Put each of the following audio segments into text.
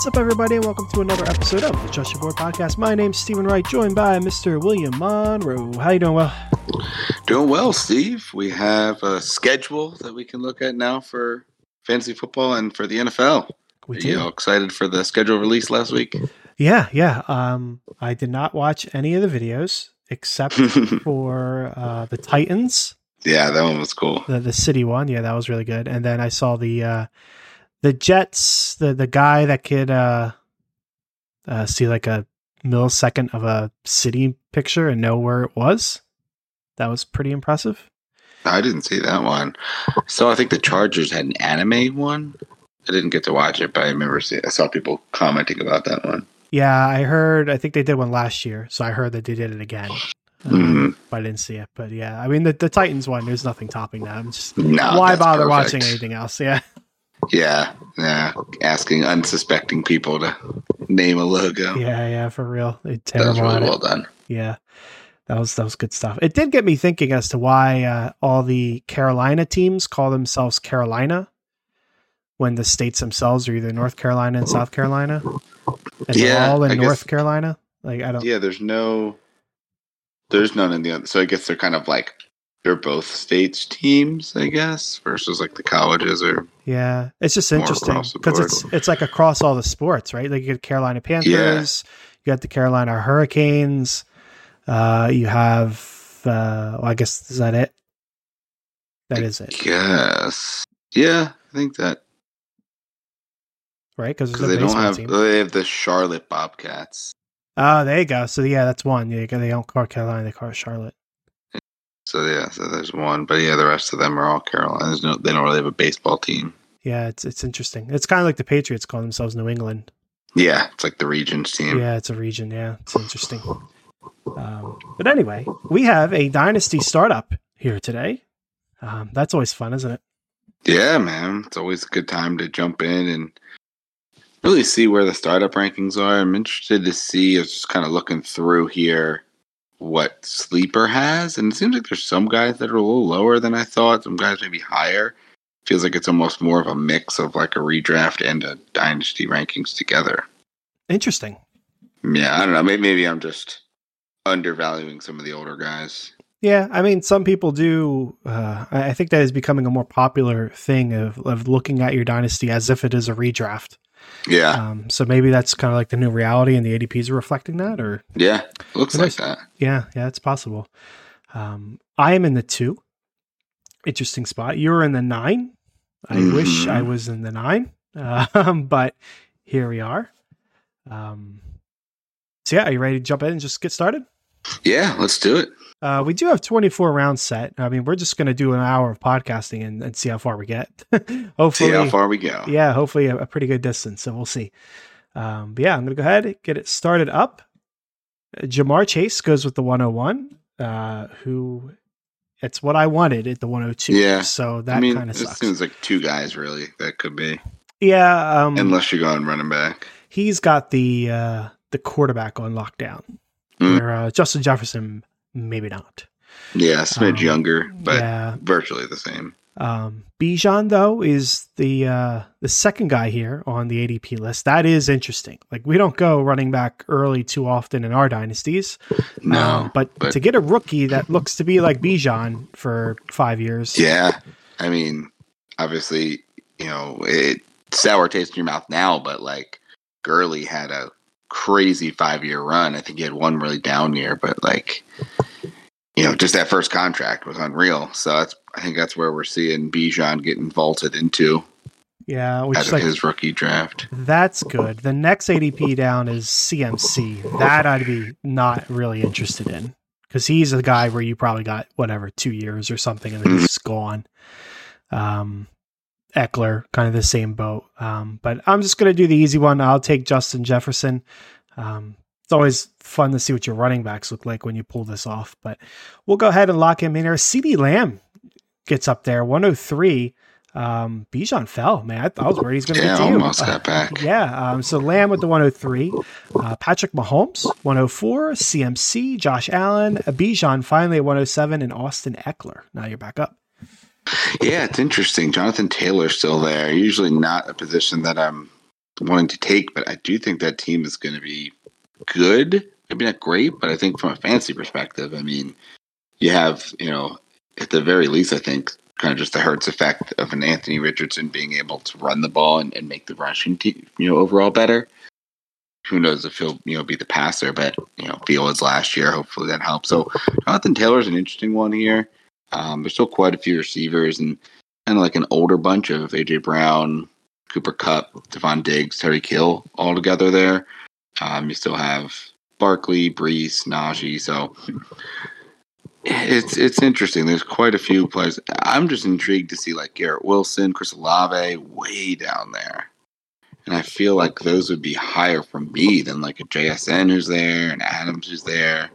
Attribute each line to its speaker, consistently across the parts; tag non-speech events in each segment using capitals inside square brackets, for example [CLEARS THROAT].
Speaker 1: What's up, everybody, and welcome to another episode of the Trust Your Board podcast. My name's Stephen Wright, joined by Mr. William Monroe. How you doing, Will?
Speaker 2: Doing well, Steve. We have a schedule that we can look at now for fantasy football and for the NFL.
Speaker 1: We
Speaker 2: Are
Speaker 1: do.
Speaker 2: you all excited for the schedule release last week?
Speaker 1: Yeah, yeah. Um, I did not watch any of the videos except [LAUGHS] for uh, the Titans,
Speaker 2: yeah, that one was cool.
Speaker 1: the the city one. Yeah, that was really good. And then I saw the uh, the Jets, the the guy that could uh, uh, see like a millisecond of a city picture and know where it was. That was pretty impressive.
Speaker 2: I didn't see that one. So I think the Chargers had an anime one. I didn't get to watch it, but I remember see, I saw people commenting about that one.
Speaker 1: Yeah, I heard. I think they did one last year, so I heard that they did it again. Um,
Speaker 2: Mhm.
Speaker 1: but I didn't see it. But yeah, I mean the, the Titans one. There's nothing topping that. I'm just
Speaker 2: No,
Speaker 1: why bother
Speaker 2: perfect.
Speaker 1: watching anything else? [LAUGHS] Yeah,
Speaker 2: Yeah, yeah. Asking unsuspecting people to name a logo.
Speaker 1: yeah, yeah. For real, they
Speaker 2: that was really
Speaker 1: at it.
Speaker 2: well done.
Speaker 1: Yeah, that was that was good stuff. It did get me thinking as to why uh, all the Carolina teams call themselves Carolina when the states themselves are either North Carolina and South Carolina, and they're
Speaker 2: Yeah,
Speaker 1: all in
Speaker 2: I guess-
Speaker 1: North Carolina. Like I don't.
Speaker 2: Yeah, there's no, there's none in the other. So I guess they're kind of like they're both states teams, I guess, versus like the colleges or
Speaker 1: Yeah, it's just interesting because it's it's like across all the sports, right? Like you get Carolina Panthers, yeah. you got the Carolina Hurricanes, uh, you have. Uh, well, I guess is that it? That is it,
Speaker 2: Yes. Yeah, I think that
Speaker 1: right? Because
Speaker 2: because they don't have
Speaker 1: team.
Speaker 2: they have the Charlotte Bobcats.
Speaker 1: Oh, there you go. So yeah, that's one. Yeah, they don't call Carolina; they call Charlotte.
Speaker 2: So yeah, so there's one, but yeah, the rest of them are all Carolina. There's no, they don't really have a baseball team.
Speaker 1: Yeah, it's it's interesting. It's kind of like the Patriots call themselves New England.
Speaker 2: Yeah, it's like the regions team.
Speaker 1: Yeah, it's a region. Yeah, it's interesting. Um, but anyway, we have a dynasty startup here today. Um, that's always fun, isn't it?
Speaker 2: Yeah, man. It's always a good time to jump in and really see where the startup rankings are. I'm interested to see, I was just kind of looking through here what Sleeper has. And it seems like there's some guys that are a little lower than I thought, some guys maybe higher. Feels like it's almost more of a mix of like a redraft and a dynasty rankings together.
Speaker 1: Interesting.
Speaker 2: Yeah, I don't know. Maybe, maybe I'm just undervaluing some of the older guys.
Speaker 1: Yeah, I mean, some people do. Uh, I I think that is becoming a more popular thing of, of looking at your dynasty as if it is a redraft.
Speaker 2: Yeah,
Speaker 1: Um, so maybe that's kind of like the new reality, and the ADPs are reflecting that. Or
Speaker 2: yeah. Looks like that.
Speaker 1: yeah, yeah, it's possible. Um, I am in the two. Interesting spot. You're in the nine. I wish
Speaker 2: Mhm.
Speaker 1: I was in the nine, [LAUGHS] um, but here we are. Um, so yeah, are you ready to jump in and just get started?
Speaker 2: Yeah, let's do it.
Speaker 1: Uh, we do have 24 rounds set. I mean, we're just going to do an hour of podcasting and, and see how far we get. hopefully, [LAUGHS]
Speaker 2: See how far we go.
Speaker 1: yeah, hopefully a, a pretty good distance. So we'll see. Um, but yeah, I'm going to go ahead and get it started up. Ja'Marr Chase goes with the 101, uh, who it's what I wanted at the 102.
Speaker 2: Yeah.
Speaker 1: So that
Speaker 2: I mean,
Speaker 1: kind of
Speaker 2: it
Speaker 1: sucks.
Speaker 2: seems like two guys really that could be,
Speaker 1: yeah. Um,
Speaker 2: unless you're going running back.
Speaker 1: he's got the, uh, the quarterback on lockdown
Speaker 2: Mm.
Speaker 1: where, uh, Justin Jefferson, maybe not.
Speaker 2: Yeah, smidge
Speaker 1: Um,
Speaker 2: younger, but
Speaker 1: yeah.
Speaker 2: virtually the same.
Speaker 1: Um, Bijan though is the uh, the second guy here on the ADP list. That is interesting. Like we don't go running back early too often in our dynasties.
Speaker 2: No,
Speaker 1: Um, but,
Speaker 2: but-
Speaker 1: to get a rookie that looks to be like Bijan for five years.
Speaker 2: yeah. I mean, obviously, you know, it sour taste in your mouth now, but like Gurley had a crazy five year run. I think he had one really down year, but like, you know, just that first contract was unreal. So that's, I think that's where we're seeing Bijan getting vaulted into
Speaker 1: yeah, which
Speaker 2: out
Speaker 1: is
Speaker 2: of
Speaker 1: like
Speaker 2: his rookie draft.
Speaker 1: that's good. The next ADP down is CMC. That I'd be not really interested in because he's a guy where you probably got whatever two years or something, and then he's gone. Um, Ekeler, kind of the same boat. Um, but I'm just going to do the easy one. I'll take Justin Jefferson. Um, it's always fun to see what your running backs look like when you pull this off. But we'll go ahead and lock him in here. CD Lamb gets up there, 103. Um, Bijan fell, man. I, th- I was worried he's going to
Speaker 2: Yeah,
Speaker 1: get to you.
Speaker 2: almost
Speaker 1: Uh,
Speaker 2: got back.
Speaker 1: yeah. Um, so Lamb with the 103, uh, Patrick Mahomes 104, CMC, Josh Allen, Bijan finally at 107, and Austin Ekeler. Now you're back up.
Speaker 2: Yeah, it's interesting. Jonathan Taylor's still there. Usually not a position that I'm wanting to take, but I do think that team is going to be good. Maybe not great, but I think from a fantasy perspective, I mean, you have, you know, at the very least, I think kind of just the Hurts effect of an Anthony Richardson being able to run the ball and, and make the rushing team, you know, overall better. Who knows if he'll, you know, be the passer, but you know, Fields last year, hopefully that helps. So Jonathan Taylor's an interesting one here. Um, there's still quite a few receivers and kind of like an older bunch of AJ Brown, Cooper Kupp, Stefon Diggs, Terry Hill all together there. Um, you still have Barkley, Breece, Najee. So it's it's interesting. There's quite a few players. I'm just intrigued to see like Garrett Wilson, Chris Olave way down there. And I feel like those would be higher for me than like a JSN who's there and Adams who's there.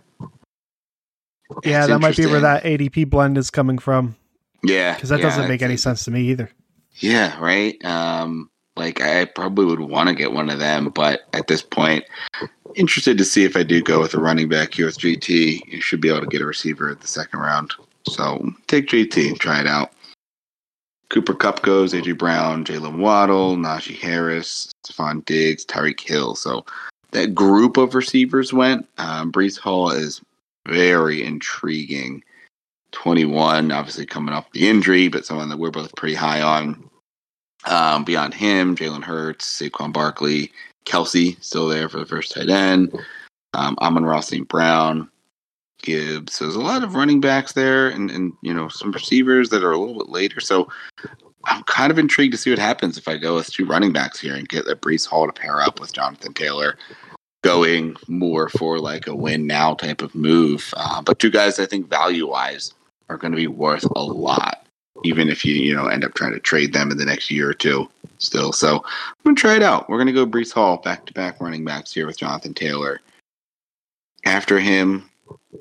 Speaker 1: Yeah,
Speaker 2: It's
Speaker 1: that might be where that ADP blend is coming from
Speaker 2: Yeah,
Speaker 1: because that
Speaker 2: yeah,
Speaker 1: doesn't make any sense to me either.
Speaker 2: Yeah, right. Um, like I probably would want to get one of them, but at this point, interested to see if I do go with a running back here with GT. You should be able to get a receiver at the second round. So take GT, try it out. Cooper Kupp goes, AJ Brown, Jaylen Waddle, Najee Harris, Stefon Diggs, Tyreek Hill. So that group of receivers went. Um, Breece Hall is very intriguing. 21, obviously coming off the injury, but someone that we're both pretty high on. Um, beyond him, Jalen Hurts, Saquon Barkley, Kelce still there for the first tight end. Um, Amon-Ra St. Brown, Gibbs. So there's a lot of running backs there and, and, you know, some receivers that are a little bit later. So I'm kind of intrigued to see what happens if I go with two running backs here and get a Breece Hall to pair up with Jonathan Taylor going more for like a win now type of move. Uh, but two guys I think value wise are going to be worth a lot, even if you you know end up trying to trade them in the next year or two. Still, so I'm going to try it out. We're going to go Breece Hall back to back running backs here with Jonathan Taylor. After him,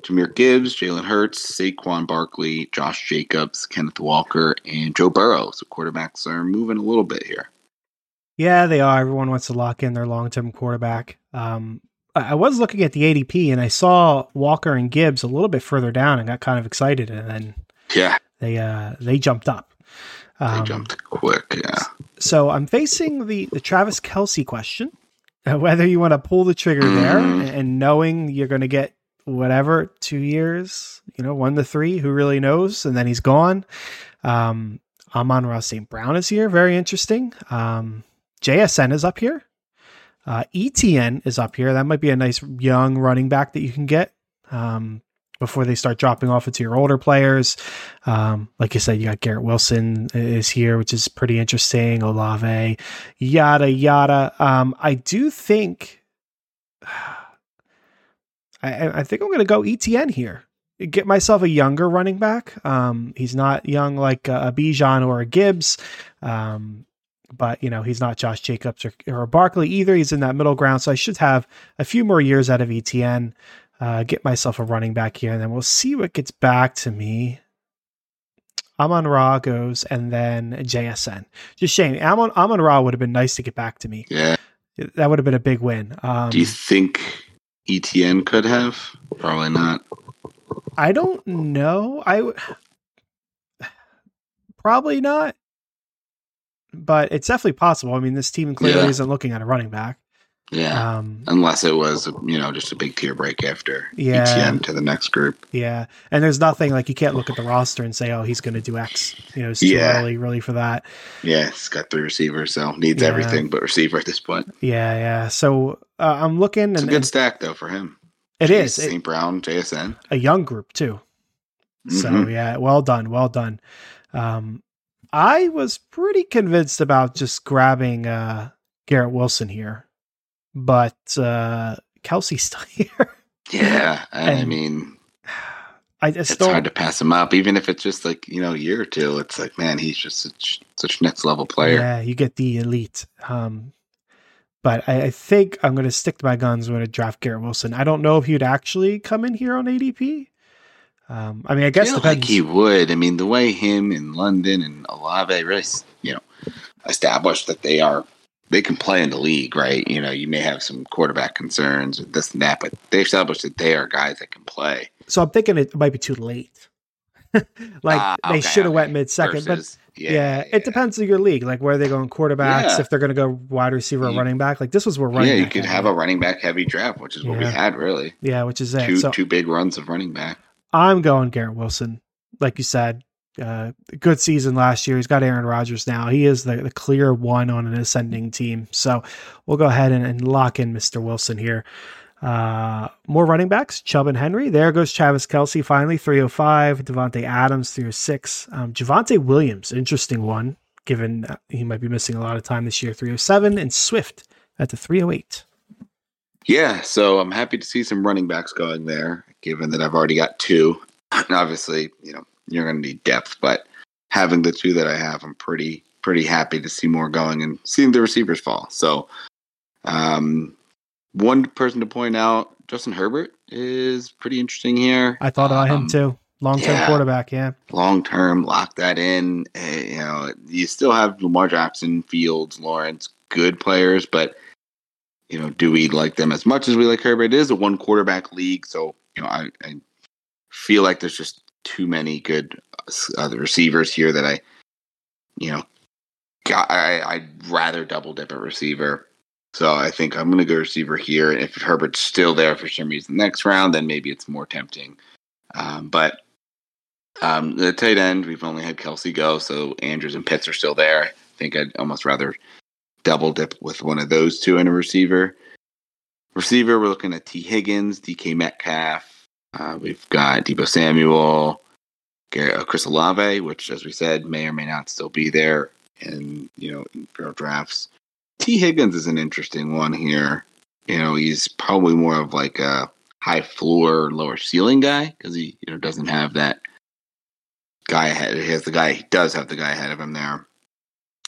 Speaker 2: Jahmyr Gibbs, Jalen Hurts, Saquon Barkley, Josh Jacobs, Kenneth Walker, and Joe Burrow. So quarterbacks are moving a little bit here.
Speaker 1: Yeah, they are. Everyone wants to lock in their long term quarterback. Um, I was looking at the ADP and I saw Walker and Gibbs a little bit further down and got kind of excited, and then
Speaker 2: Yeah,
Speaker 1: they uh, they jumped up.
Speaker 2: they
Speaker 1: Um,
Speaker 2: jumped quick. Yeah.
Speaker 1: So I'm facing the the Travis Kelce question, [LAUGHS] whether you want to pull the trigger there
Speaker 2: Mhm.
Speaker 1: and, and knowing you're going to get whatever two years, you know, one to three, who really knows, and then he's gone. Um, Amon-Ra St. Brown is here, very interesting. Um, JSN is up here. Uh, ETN is up here. That might be a nice young running back that you can get um, before they start dropping off into your older players. Um, like you said, you got Garrett Wilson is here, which is pretty interesting. Olave, yada yada. Um, I do think, [SIGHS] I, I think I'm going to go ETN here. Get myself a younger running back. Um, he's not young like a, a Bijan or a Gibbs. Um, but you know he's not Josh Jacobs or, or Barkley either. He's in that middle ground, so I should have a few more years out of ETN. Uh, get myself a running back here, and then we'll see what gets back to me. Amon Ra goes, and then JSN. Just shame. Amon Amon Ra would have been nice to get back to me.
Speaker 2: Yeah.
Speaker 1: That would have been a big win. Um,
Speaker 2: Do you think ETN could have? Probably not.
Speaker 1: I don't know. I w- [SIGHS] probably not, but it's definitely possible. I mean, this team clearly
Speaker 2: Yeah.
Speaker 1: isn't looking at a running back.
Speaker 2: Yeah.
Speaker 1: Um,
Speaker 2: Unless it was, you know, just a big tier break after
Speaker 1: Yeah.
Speaker 2: ETN to the next group.
Speaker 1: Yeah, and there's nothing like you can't look at the roster and say, "Oh, he's going to do X." You know, it's too
Speaker 2: Yeah.
Speaker 1: early, really, for that.
Speaker 2: Yeah, it's got three receivers, so needs
Speaker 1: Yeah.
Speaker 2: everything but receiver at this point.
Speaker 1: Yeah, yeah. So uh, I'm looking,
Speaker 2: It's a good
Speaker 1: and
Speaker 2: stack though for him.
Speaker 1: it is
Speaker 2: St. Brown, JSN.
Speaker 1: a young group too. So
Speaker 2: Mhm.
Speaker 1: yeah, well done, well done. Um, I was pretty convinced about just grabbing uh, Garrett Wilson here, but uh, Kelce's [LAUGHS] still here.
Speaker 2: Yeah, and, I mean,
Speaker 1: I
Speaker 2: it's hard to pass him up, even if it's just like you know a year or two. It's like, man, he's just such such next level player.
Speaker 1: Yeah, you get the elite. Um, but I, I think I'm going to stick to my guns when I draft Garrett Wilson. I don't know if he'd actually come in here on ADP. Um, I mean, I
Speaker 2: I
Speaker 1: guess depends.
Speaker 2: like he would. I mean, the way him and London and Olave really, you know, established that they are they can play in the league, right? You know, you may have some quarterback concerns or this and that, but they established that they are guys that can play.
Speaker 1: so I'm thinking it might be too late. [LAUGHS] like they
Speaker 2: okay,
Speaker 1: should have
Speaker 2: okay.
Speaker 1: went mid second, but
Speaker 2: Versus-
Speaker 1: yeah, it depends on your league, like where they're going quarterbacks,
Speaker 2: Yeah.
Speaker 1: if they're going to go wide receiver or
Speaker 2: You-
Speaker 1: running back. Like this was where running.
Speaker 2: Yeah, you could
Speaker 1: had
Speaker 2: have a running back heavy draft, which is what we had really.
Speaker 1: yeah, which is it.
Speaker 2: Two
Speaker 1: so
Speaker 2: two big runs of running back.
Speaker 1: I'm going Garrett Wilson, like you said. Uh, good season last year. He's got Aaron Rodgers now. He is the, the clear one on an ascending team. So we'll go ahead and, and lock in Mr. Wilson here. Uh, more running backs, Chubb and Henry. There goes Travis Kelce finally, 305. Davante Adams, 306. Um, Javonte Williams, interesting one, given uh, he might be missing a lot of time this year, 307. And Swift at the 308.
Speaker 2: Yeah, so I'm happy to see some running backs going there, given that I've already got two. And [CLEARS THROAT] obviously, you know, you're going to need depth, but having the two that I have, I'm pretty pretty happy to see more going and seeing the receivers fall. So, um, one person to point out, Justin Herbert is pretty interesting here.
Speaker 1: I thought about him
Speaker 2: Um,
Speaker 1: too. Long term
Speaker 2: yeah.
Speaker 1: quarterback, yeah.
Speaker 2: long term, lock that in. Eh, you know, you still have Lamar Jackson, Fields, Lawrence, good players, but you know, do we like them as much as we like Herbert? It is a one quarterback league, so you know, I, I feel like there's just too many good uh, receivers here that I, you know, got, I, I'd rather double dip at receiver. So I think I'm going to go receiver here. And if Herbert's still there for some reason next round, then maybe it's more tempting. Um, but um, the tight end, we've only had Kelce go, so Andrews and Pitts are still there. I think I'd almost rather double dip with one of those two in a receiver. Receiver, we're looking at Tee Higgins, DK Metcalf. Uh, we've got Deebo Samuel, Garrett, uh, Chris Olave, which, as we said, may or may not still be there in you know in drafts. Tee Higgins is an interesting one here. You know, he's probably more of like a high floor, lower ceiling guy because he you know doesn't have that guy ahead. He has the guy. He does have the guy ahead of him there.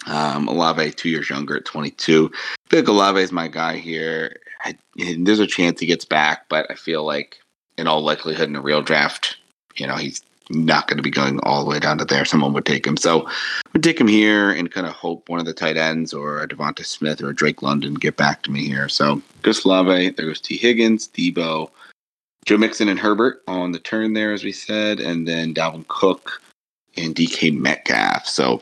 Speaker 2: Um, Olave, two years younger at 22. I Olave is my guy here. I, there's a chance he gets back, but I feel like in all likelihood in a real draft, you know, he's not going to be going all the way down to there. Someone would take him. So would take him here and kind of hope one of the tight ends or a Devonta Smith or a Drake London get back to me here. So Chris Olave, there goes Tee Higgins, Deebo, Joe Mixon and Herbert on the turn there, as we said, and then Dalvin Cook and DK Metcalf. So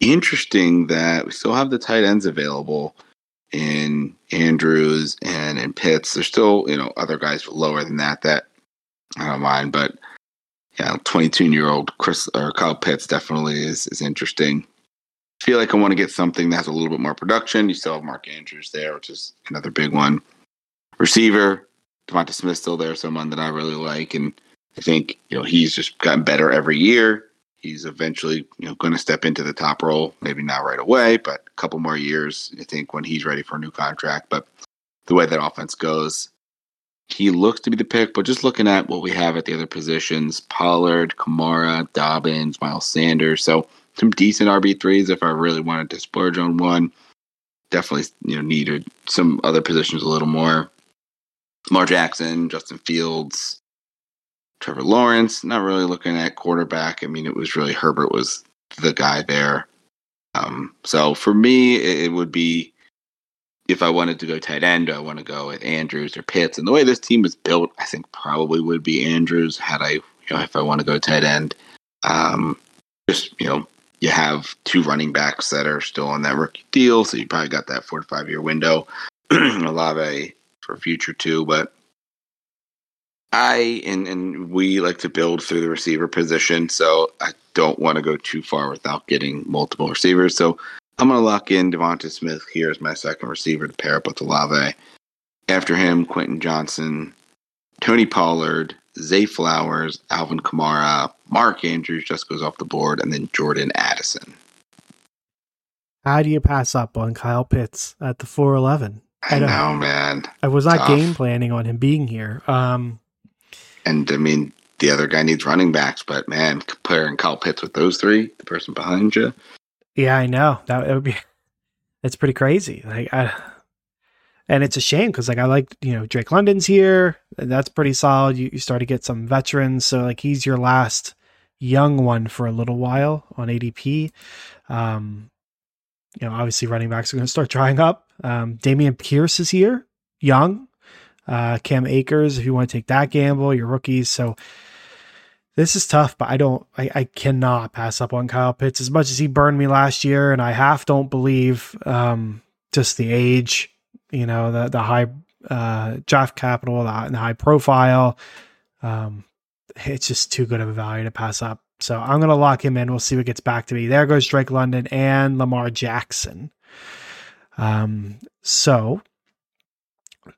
Speaker 2: interesting that we still have the tight ends available in Andrews and in Pitts. There's still, you know, other guys lower than that that I don't mind, but yeah, 22 year old Chris or Kyle Pitts definitely is is interesting. I feel like I want to get something that has a little bit more production. You still have Mark Andrews there, which is another big one. Receiver, Devonta Smith still there, someone that I really like, and I think you know he's just gotten better every year. He's eventually you know going to step into the top role, maybe not right away, but a couple more years. I think when he's ready for a new contract. But the way that offense goes, he looks to be the pick. But just looking at what we have at the other positions, Pollard, Kamara, Dobbins, Miles Sanders, so some decent RB threes if I really wanted to splurge on one. Definitely, you know, needed some other positions a little more. Lamar Jackson, Justin Fields, Trevor Lawrence. Not really looking at quarterback. I mean, it was really Herbert was the guy there. Um, so for me, it, it would be if I wanted to go tight end, I want to go with Andrews or Pitts. And the way this team is built, I think probably would be Andrews. Had I, you know, if I want to go tight end, um, just you know, you have two running backs that are still on that rookie deal, so you probably got that four to five year window. [CLEARS THROAT] Olave for future too, but I and and we like to build through the receiver position, so I don't want to go too far without getting multiple receivers. So I'm going to lock in Devonta Smith here as my second receiver to pair up with Olave. After him, Quentin Johnston, Tony Pollard, Zay Flowers, Alvin Kamara, Mark Andrews just goes off the board, and then Jordan Addison.
Speaker 1: How do you pass up on Kyle Pitts at the 411?
Speaker 2: I
Speaker 1: I know.
Speaker 2: man.
Speaker 1: I was not
Speaker 2: Tough.
Speaker 1: game planning on him being here. Um,
Speaker 2: And I mean, the other guy needs running backs, but man, comparing Kyle Pitts with those three, the person behind you,
Speaker 1: yeah, I know that would be. [LAUGHS] It's pretty crazy. Like, I, and it's a shame because like I like you know Drake London's here. That's pretty solid. You, you start to get some veterans, so like he's your last young one for a little while on ADP. Um, you know, obviously running backs are going to start drying up. Um, Dameon Pierce is here, young. Uh, Cam Akers, if you want to take that gamble, your rookies. So This is tough, but I don't, I, I cannot pass up on Kyle Pitts as much as he burned me last year, and I half don't believe um, just the age, you know, the the high uh, draft capital, the, the high profile. Um, it's just too good of a value to pass up. So I'm going to lock him in. We'll see what gets back to me. There goes Drake London and Lamar Jackson. Um, so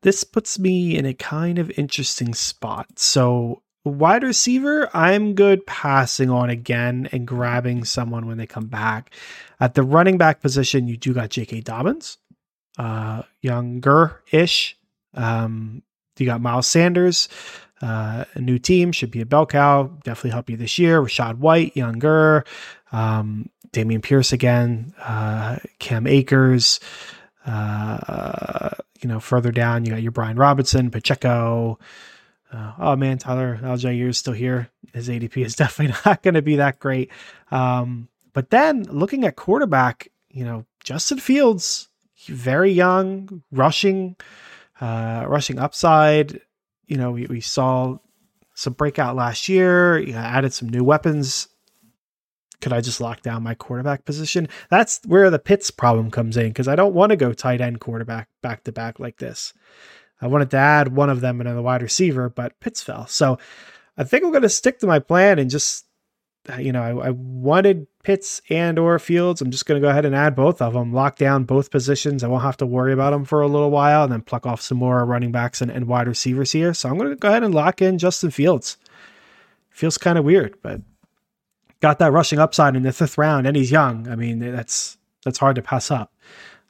Speaker 1: this puts me in a kind of interesting spot. So wide receiver, I'm good passing on again and grabbing someone when they come back. At the running back position, you do got J.K. Dobbins, uh, younger ish. Um, you got Miles Sanders, uh, a new team, should be a bell cow, definitely help you this year. Rachaad White, younger, um, Dameon Pierce again, uh, Cam Akers. Uh, you know, further down, you got your Brian Robinson, Pacheco, uh, oh man, Tyler Allgeier is still here. His ADP is [LAUGHS] definitely not going to be that great. Um, but then looking at quarterback, you know, Justin Fields, very young, rushing, uh, rushing upside. You know, we, we saw some breakout last year. You know, added some new weapons. Could I just lock down my quarterback position? That's where the Pitts problem comes in because I don't want to go tight end quarterback back to back like this. I wanted to add one of them and a wide receiver, but Pitts fell. So I think I'm going to stick to my plan and just, uh, you know, I, I wanted Pitts and or Fields. I'm just going to go ahead and add both of them, lock down both positions. I won't have to worry about them for a little while and then pluck off some more running backs and, and wide receivers here. So I'm going to go ahead and lock in Justin Fields. Feels kind of weird, but got that rushing upside in the fifth round and he's young. I mean, that's, that's hard to pass up.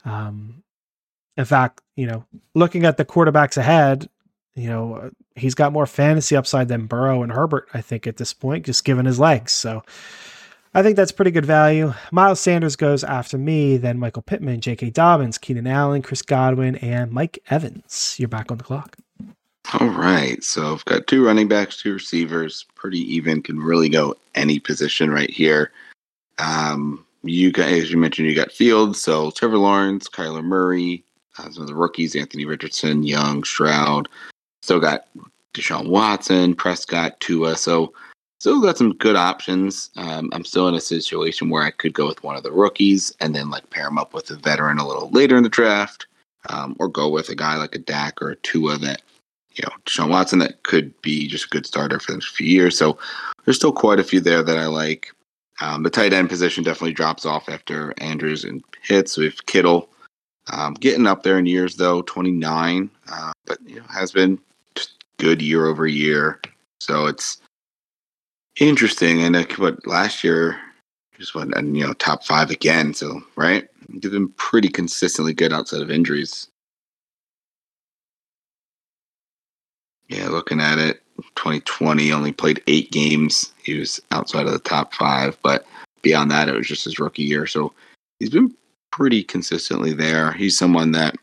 Speaker 1: Um, in fact, you know, looking at the quarterbacks ahead, you know, he's got more fantasy upside than Burrow and Herbert, I think, at this point, just given his legs. So I think that's pretty good value. Miles Sanders goes after me, then Michael Pittman, J.K. Dobbins, Keenan Allen, Chris Godwin, and Mike Evans. You're back on the clock.
Speaker 2: All right. So I've got two running backs, two receivers, pretty even, can really go any position right here. Um, you got, as you mentioned, you got Fields, so Trevor Lawrence, Kyler Murray, uh, some of the rookies, Anthony Richardson, Young, Stroud. Still got Deshaun Watson, Prescott, Tua. So still got some good options. Um, I'm still in a situation where I could go with one of the rookies and then like pair him up with a veteran a little later in the draft, um, or go with a guy like a Dak or a Tua that you know Deshaun Watson that could be just a good starter for the next few years. So there's still quite a few there that I like. Um, the tight end position definitely drops off after Andrews and Pitts. With Kittle, um, getting up there in years though, 29, uh, but you know, has been good year over year. So it's interesting. And uh, what last year just went and you know top five again. So right, he's been pretty consistently good outside of injuries. Yeah, looking at it, 2020 only played eight games. He was outside of the top five, but beyond that, it was just his rookie year. So he's been pretty consistently there. He's someone that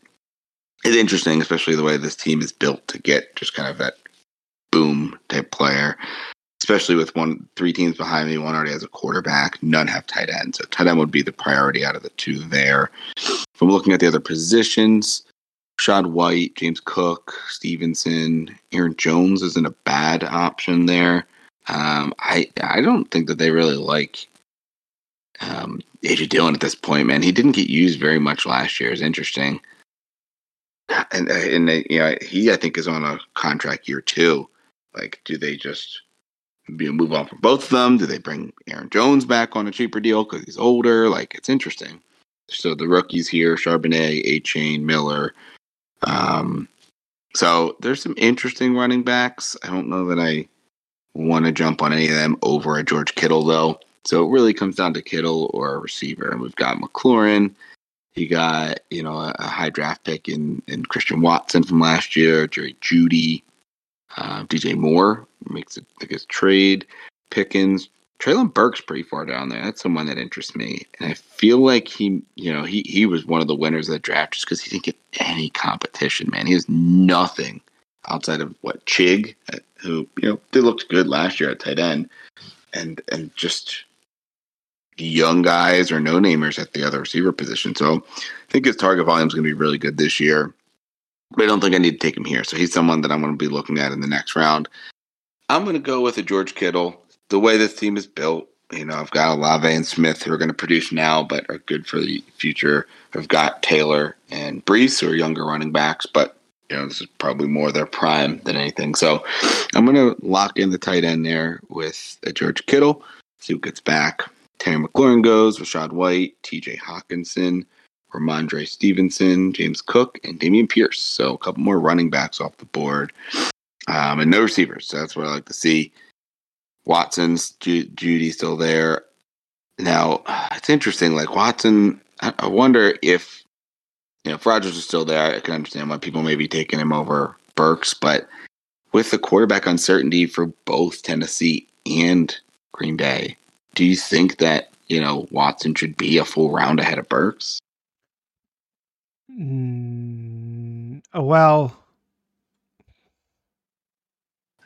Speaker 2: is interesting, especially the way this team is built to get just kind of that boom type player. Especially with one three teams behind me, one already has a quarterback, none have tight ends. So tight end would be the priority out of the two there. From looking at the other positions, Shad White, James Cook, Stevenson, Aaron Jones isn't a bad option there. Um, I I don't think that they really like um, AJ Dillon at this point, man. He didn't get used very much last year. It's interesting. And and you know, he I think is on a contract year too. Like, do they just move on from both of them? Do they bring Aaron Jones back on a cheaper deal because he's older? Like, it's interesting. So the rookies here: Charbonnet, Achane, Miller. Um, so there's some interesting running backs. I don't know that I want to jump on any of them over a George Kittle though. So it really comes down to Kittle or a receiver. And we've got McLaurin. He got, you know, a, high draft pick in, in Christian Watson from last year, Jerry Jeudy, uh, DJ Moore makes it like his trade, Pickens. Treylon Burke's pretty far down there. That's someone that interests me. And I feel like he, you know, he, he was one of the winners of the draft just because he didn't get any competition, man. He has nothing outside of what Chig, uh, who, you know, they looked good last year at tight end. And and just young guys or no namers at the other receiver position. So I think his target volume is going to be really good this year. But I don't think I need to take him here. So he's someone that I'm going to be looking at in the next round. I'm going to go with a George Kittle. The way this team is built, you know, I've got Olave and Smith who are going to produce now, but are good for the future. I've got Taylor and Breece who are younger running backs, but you know, this is probably more their prime than anything. So I'm going to lock in the tight end there with George Kittle. See who gets back. Terry McLaurin goes, Rachaad White, TJ Hockenson, Rhamondre Stevenson, James Cook, and Dameon Pierce. So a couple more running backs off the board. Um, and no receivers. So that's what I like to see. Watson's Ju- Jeudy still there. Now it's interesting. Like Watson, I, wonder if you know if Rodgers is still there. I can understand why people may be taking him over Burks, but with the quarterback uncertainty for both Tennessee and Green Bay, do you think that you know Watson should be a full round ahead of Burks?
Speaker 1: Mm, well,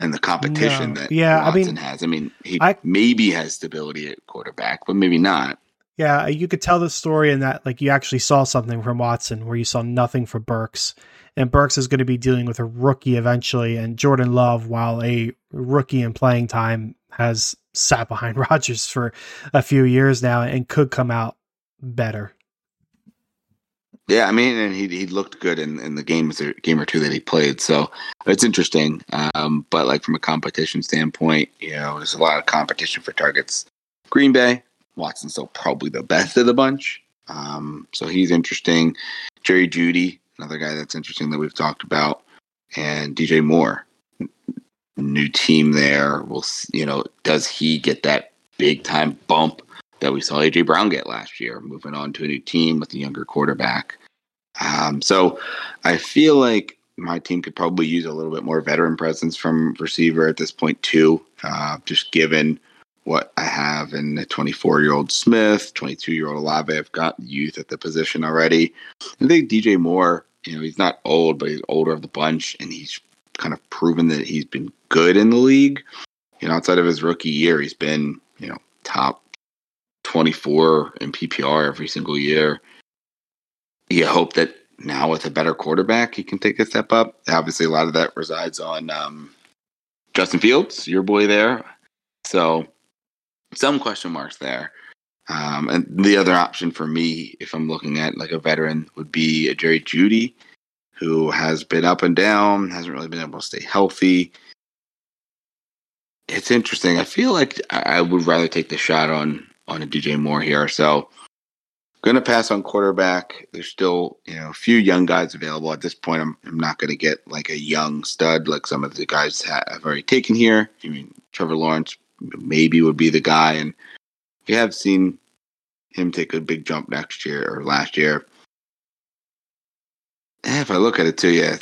Speaker 2: and the competition
Speaker 1: No.
Speaker 2: that
Speaker 1: Yeah, I
Speaker 2: Watson
Speaker 1: mean,
Speaker 2: has. I mean, he
Speaker 1: I-
Speaker 2: maybe has stability at quarterback, but maybe not.
Speaker 1: Yeah, you could tell the story in that like you actually saw something from Watson where you saw nothing for Burks. And Burks is going to be dealing with a rookie eventually, and Jordan Love, while a rookie in playing time, has sat behind [LAUGHS] Rodgers for a few years now and could come out better.
Speaker 2: Yeah, I mean, and he he looked good in, in the games or game or two that he played. So it's interesting. Um, but like from a competition standpoint, you know, there's a lot of competition for targets. Green Bay, Watson's still probably the best of the bunch. Um, so he's interesting. Jerry Jeudy, another guy that's interesting that we've talked about, and DJ Moore, new team there. We'll you know, does he get that big time bump that we saw AJ Brown get last year, moving on to a new team with a younger quarterback? Um, so I feel like my team could probably use a little bit more veteran presence from receiver at this point too, uh, just given what I have in the 24 year old Smith, 22 year old Olave. I've got youth at the position already. I think DJ Moore, you know, he's not old, but he's older of the bunch, and he's kind of proven that he's been good in the league. You know, outside of his rookie year, he's been, you know, top 24 in PPR every single year. You hope that now with a better quarterback, he can take a step up. Obviously, a lot of that resides on um, Justin Fields, your boy there. So, some question marks there. Um, and the other option for me, if I'm looking at like a veteran, would be a Jerry Jeudy, who has been up and down, hasn't really been able to stay healthy. It's interesting. I feel like I I would rather take the shot on on a DJ Moore here. So, going to pass on quarterback. There's still you know a few young guys available at this point. I'm I'm not going to get like a young stud like some of the guys have already taken here. I mean, Trevor Lawrence maybe would be the guy, and we have seen him take a big jump next year or last year. Eh, If I look at it too, yeah,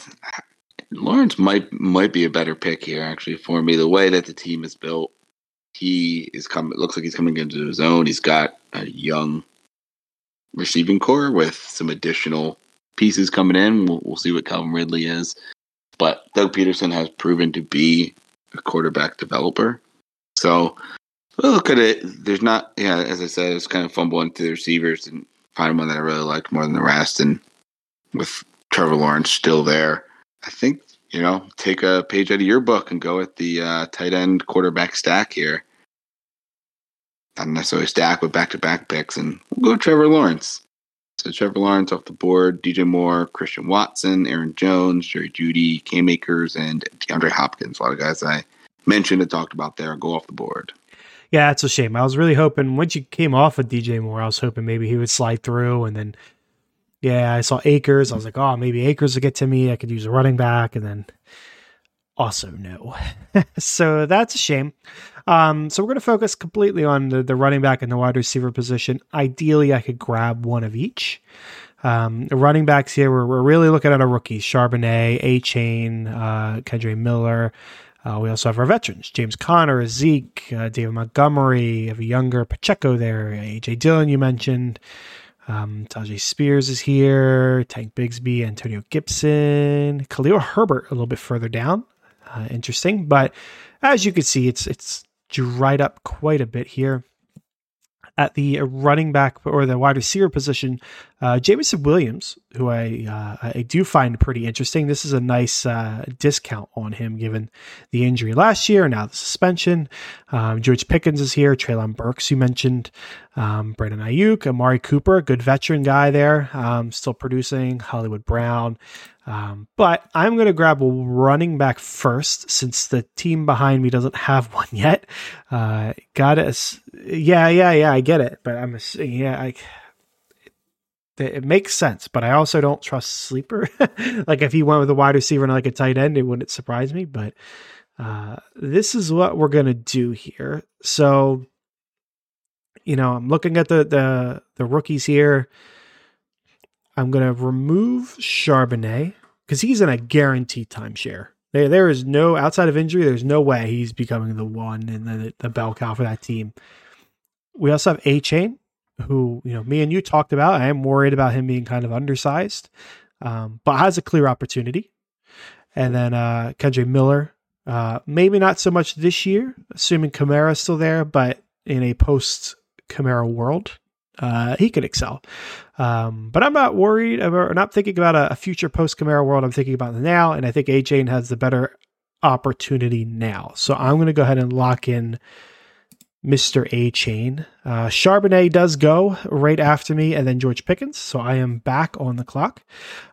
Speaker 2: Lawrence might might be a better pick here actually for me. The way that the team is built, he is coming. Looks like he's coming into his own. He's got a young receiving corps with some additional pieces coming in. We'll, we'll see what Calvin Ridley is, but Doug Pederson has proven to be a quarterback developer. So look at it. There's not, yeah, as I said, it's kind of fumbling to the receivers and find one that I really like more than the rest. And with Trevor Lawrence still there, I think you know take a page out of your book and go with the uh, tight end quarterback stack here. Not necessarily stack, but back to back picks, and we'll go Trevor Lawrence. So Trevor Lawrence off the board, DJ Moore, Christian Watson, Aaron Jones, Jerry Jeudy, Cam Akers, and DeAndre Hopkins. A lot of guys I mentioned and talked about there go off the board.
Speaker 1: Yeah, it's a shame. I was really hoping once you came off with DJ Moore, I was hoping maybe he would slide through and then yeah, I saw Akers. I was like, oh, maybe Akers will get to me. I could use a running back, and then also no. [LAUGHS] so that's a shame. Um, so we're going to focus completely on the, the running back and the wide receiver position. Ideally, I could grab one of each. Um, running backs here, we're, we're really looking at our rookies: Charbonnet, Achane, uh, Kendre Miller. Uh, we also have our veterans: James Conner, Zeke, uh, David Montgomery. Have a younger Pacheco there, AJ Dillon. You mentioned. Um, Tyjae Spears is here, Tank Bigsby, Antonio Gibson, Khalil Herbert a little bit further down. Uh, interesting, but as you can see, it's it's dried up quite a bit here. At the running back or the wide receiver position, uh, Jameson Williams, who I uh, I do find pretty interesting. This is a nice uh, discount on him given the injury last year, now the suspension. Um, George Pickens is here. Treylon Burks, you mentioned. Um, Brandon Aiyuk, Amari Cooper, good veteran guy there, um, still producing. Hollywood Brown. Um, but I'm going to grab a running back first since the team behind me doesn't have [LAUGHS] one yet. Uh, got it. Yeah, yeah, yeah. I get it, but I'm a, yeah. I, it, it makes sense, but I also don't trust sleeper. [LAUGHS] like if he went with a wide receiver and like a tight end, it wouldn't surprise me. But uh, this is what we're to do here. So, you know, I'm looking at the the the rookies here. I'm going to remove Charbonnet because he's in a guaranteed timeshare. There, there is no outside of injury. There's no way he's becoming the one and the, the bell cow for that team. We also have Achane, who you know me and you talked about. I am worried about him being kind of undersized, um, but has a clear opportunity. And then uh, Kendre Miller, uh, maybe not so much this year, assuming Kamara's still there, but in a post Kamara world, uh, he could excel. Um, but I'm not worried about, not thinking about a, a future post Kamara world. I'm thinking about the now, and I think Achane has the better opportunity now. So I'm going to go ahead and lock in Mr. Achane. Uh, Charbonnet does go right after me, and then George Pickens. So I am back on the clock.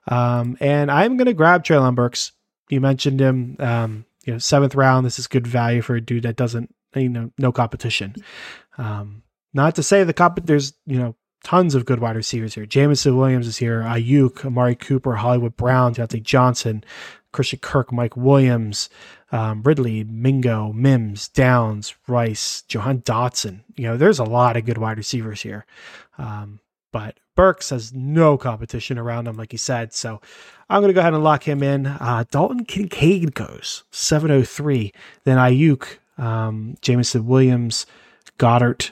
Speaker 1: Um, and I'm going to grab Treylon Burks. You mentioned him, um, you know, seventh round. This is good value for a dude that doesn't, you know, no competition. Um, not to say the comp, there's, you know, tons of good wide receivers here. Jameson Williams is here, Aiyuk, Amari Cooper, Hollywood Brown, Diontae Johnson, Christian Kirk, Mike Williams, um, Ridley, Mingo, Mims, Downs, Rice, Jahan Dotson. You know, there's a lot of good wide receivers here. Um, but Burks has no competition around him, like he said. So I'm going to go ahead and lock him in. Uh, Dalton Kincaid goes 703. Then Aiyuk, um, Jameson Williams, Goedert,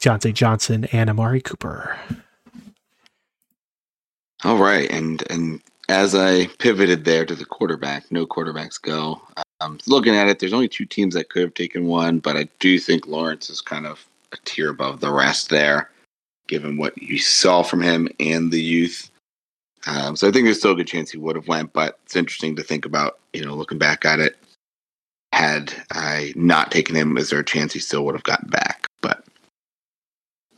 Speaker 1: Diontae Johnson, and Amari Cooper.
Speaker 2: All right, and and as I pivoted there to the quarterback, no quarterbacks go. Um, looking at it, there's only two teams that could have taken one, but I do think Lawrence is kind of a tier above the rest there, given what you saw from him and the youth. Um, so I think there's still a good chance he would have went, but it's interesting to think about. You know, looking back at it, had I not taken him, is there a chance he still would have gotten back?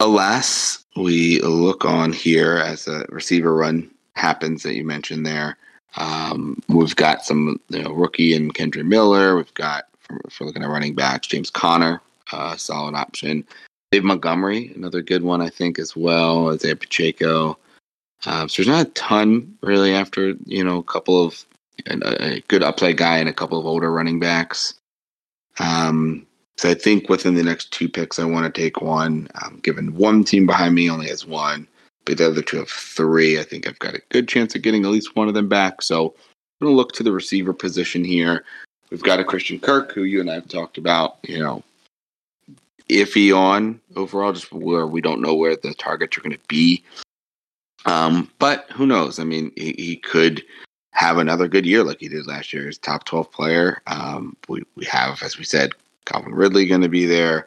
Speaker 2: Alas, we look on here as a receiver run happens that you mentioned there. Um, we've got some you know, rookie and Kendre Miller. We've got, for, for looking at running backs, James Conner, uh, solid option. Dave Montgomery, another good one, I think, as well. Isaiah Pacheco. Uh, so there's not a ton really after, you know, a couple of a, a good upside guy and a couple of older running backs. Um, so I think within the next two picks, I want to take one. Um, given one team behind me only has one, but the other two have three. I think I've got a good chance of getting at least one of them back. So I'm going to look to the receiver position here. We've got a Christian Kirk, who you and I have talked about, you know, iffy on overall, just where we don't know where the targets are going to be. Um, but who knows? I mean, he, he, could have another good year like he did last year. He's top 12 player. Um, we, we have, as we said, Calvin Ridley going to be there.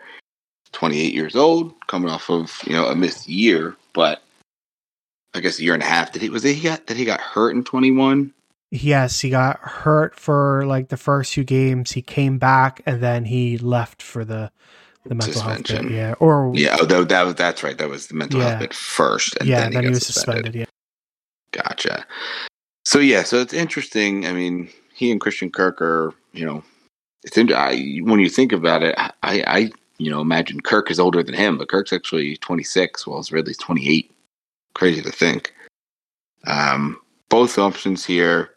Speaker 2: 28 years old, coming off of you know a missed year, but I guess a year and a half. Did he was he got that he got hurt in 21?
Speaker 1: Yes, he got hurt for like the first few games. He came back and then he left for the the mental Suspension. health bit. Yeah, or
Speaker 2: yeah, oh, that, that that's right. That was the mental yeah. health bit first.
Speaker 1: And yeah, then he, he was suspended. suspended.
Speaker 2: Yeah, gotcha. So yeah, so it's interesting. I mean, he and Christian Kirk are you know, it's I, when you think about it, I I you know imagine Kirk is older than him, but Kirk's actually 26, while Ridley's 28. Crazy to think. Um, both options here.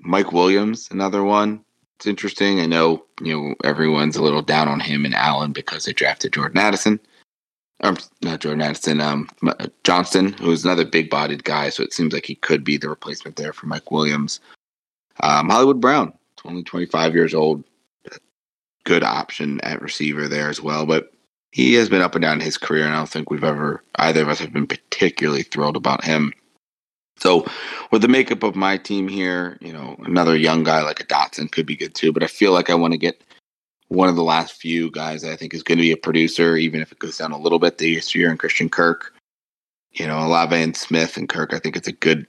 Speaker 2: Mike Williams, another one. It's interesting. I know you know everyone's a little down on him and Allen because they drafted Jordan Addison. Um, not Jordan Addison, um, Johnston, who's another big-bodied guy. So it seems like he could be the replacement there for Mike Williams. Um, Hollywood Brown, only 25 years old, good option at receiver there as well. But he has been up and down his career, and I don't think we've ever either of us have been particularly thrilled about him. So, with the makeup of my team here, you know, another young guy like a Dotson could be good too. But I feel like I want to get one of the last few guys I think is going to be a producer, even if it goes down a little bit this year. And Christian Kirk, you know, Olave and Smith and Kirk, I think it's a good,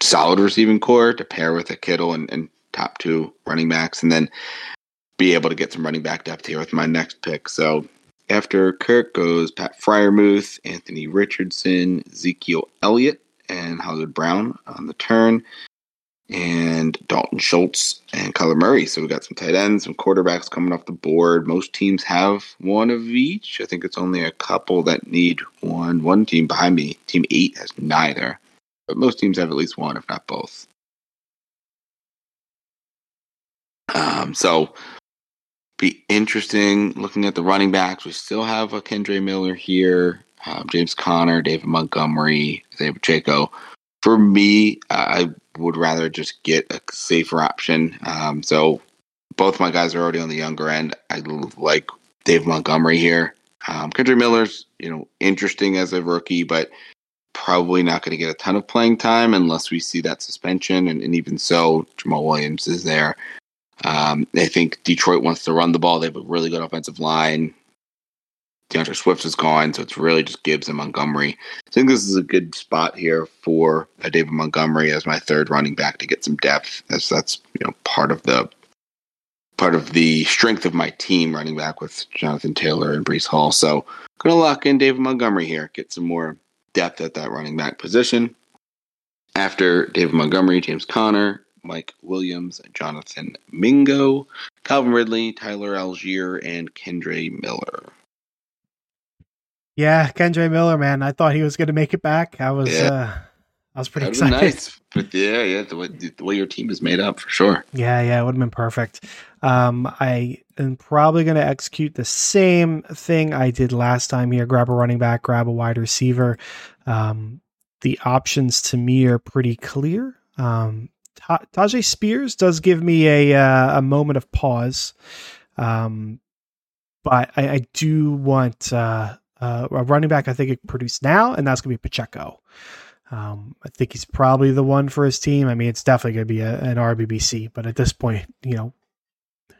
Speaker 2: solid receiving corps to pair with a Kittle and, and top two running backs, and then be able to get some running back depth here with my next pick. So after Kirk goes Pat Freiermuth, Anthony Richardson, Ezekiel Elliott, and Hollywood Brown on the turn and Dalton Schultz and Kyler Murray. So we got some tight ends, some quarterbacks coming off the board. Most teams have one of each. I think it's only a couple that need one. One team behind me, Team Eight, has neither, but most teams have at least one, if not both. Um, so be interesting looking at the running backs. We still have a Kendre Miller here, um, James Conner, David Montgomery, David Pacheco. For me, I would rather just get a safer option. Um, so both my guys are already on the younger end. I like Dave Montgomery here. Um, Kendre Miller's, you know, interesting as a rookie, but probably not going to get a ton of playing time unless we see that suspension. And, and even so, Jamaal Williams is there. Um, I think Detroit wants to run the ball. They have a really good offensive line. D'Andre Swift is gone, so it's really just Gibbs and Montgomery. I think this is a good spot here for a David Montgomery as my third running back to get some depth, as that's you know part of the part of the strength of my team running back with Jonathan Taylor and Breece Hall. So gonna lock in David Montgomery here, get some more depth at that running back position. After David Montgomery, James Conner, Mike Williams, Jonathan Mingo, Calvin Ridley, Tyler Allgeier, and Kendre Miller.
Speaker 1: Yeah, Kendre Miller, man. I thought he was going to make it back. I was, yeah. uh, I was pretty That'd excited. Nice,
Speaker 2: but yeah, yeah, the way, the way your team is made up for sure.
Speaker 1: Yeah, yeah, it would have been perfect. Um, I am probably going to execute the same thing I did last time here: grab a running back, grab a wide receiver. Um, the options to me are pretty clear. Um, Tyjae Spears does give me a uh, a moment of pause, um, but I, I do want uh, uh, a running back. I think it produced now, and that's going to be Pacheco. Um, I think he's probably the one for his team. I mean, it's definitely going to be a, an RBBC, but at this point, you know,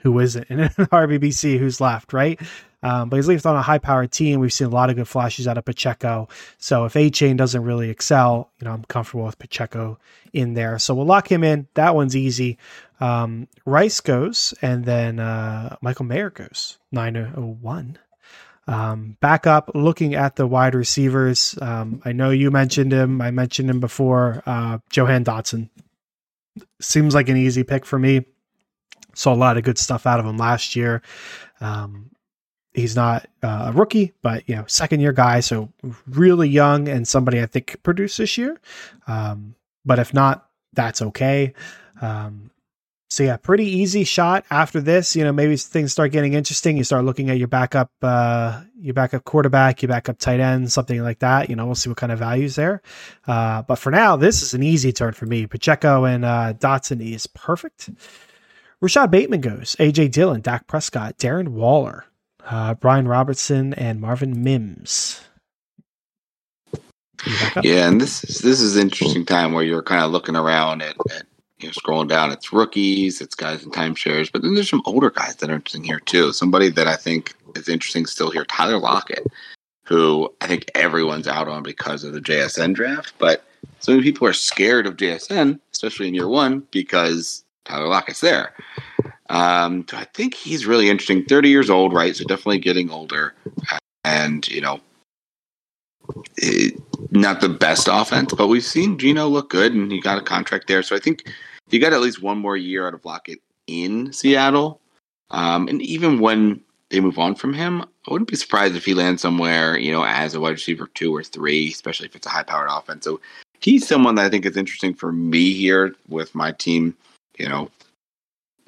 Speaker 1: who is it in [LAUGHS] an RBBC who's left, right? Um, but he's left on a high powered team. We've seen a lot of good flashes out of Pacheco. So if Achane doesn't really excel, you know, I'm comfortable with Pacheco in there. So we'll lock him in. That one's easy. Um, Rice goes, and then uh, Michael Mayer goes 901. Um, back up, looking at the wide receivers. Um, I know you mentioned him. I mentioned him before. Uh, Jahan Dotson seems like an easy pick for me. Saw a lot of good stuff out of him last year. Um, he's not uh, a rookie, but you know, second year guy, so really young and somebody I think could produce this year. Um, but if not, that's okay. Um, so yeah, pretty easy shot after this. You know, maybe things start getting interesting. You start looking at your backup, uh, your backup quarterback, your backup tight end, something like that. You know, we'll see what kind of values there. Uh, but for now, this is an easy turn for me. Pacheco and uh, Dotson is perfect. Rashod Bateman goes. AJ Dillon, Dak Prescott, Darren Waller, uh, Brian Robinson, and Marvin Mims.
Speaker 2: Yeah, and this is this is interesting time where you're kind of looking around at, at you know scrolling down. It's rookies, it's guys in timeshares, but then there's some older guys that are interesting here too. Somebody that I think is interesting still here, Tyler Lockett, who I think everyone's out on because of the JSN draft, but so many people are scared of JSN, especially in year one, because Tyler Lockett's there. Um, I think he's really interesting. 30 years old, right? So definitely getting older. And, you know, it, not the best offense, but we've seen Geno look good and he got a contract there. So I think you got at least one more year out of Lockett in Seattle. Um, and even when they move on from him, I wouldn't be surprised if he lands somewhere, you know, as a wide receiver two or three, especially if it's a high powered offense. So he's someone that I think is interesting for me here with my team you know,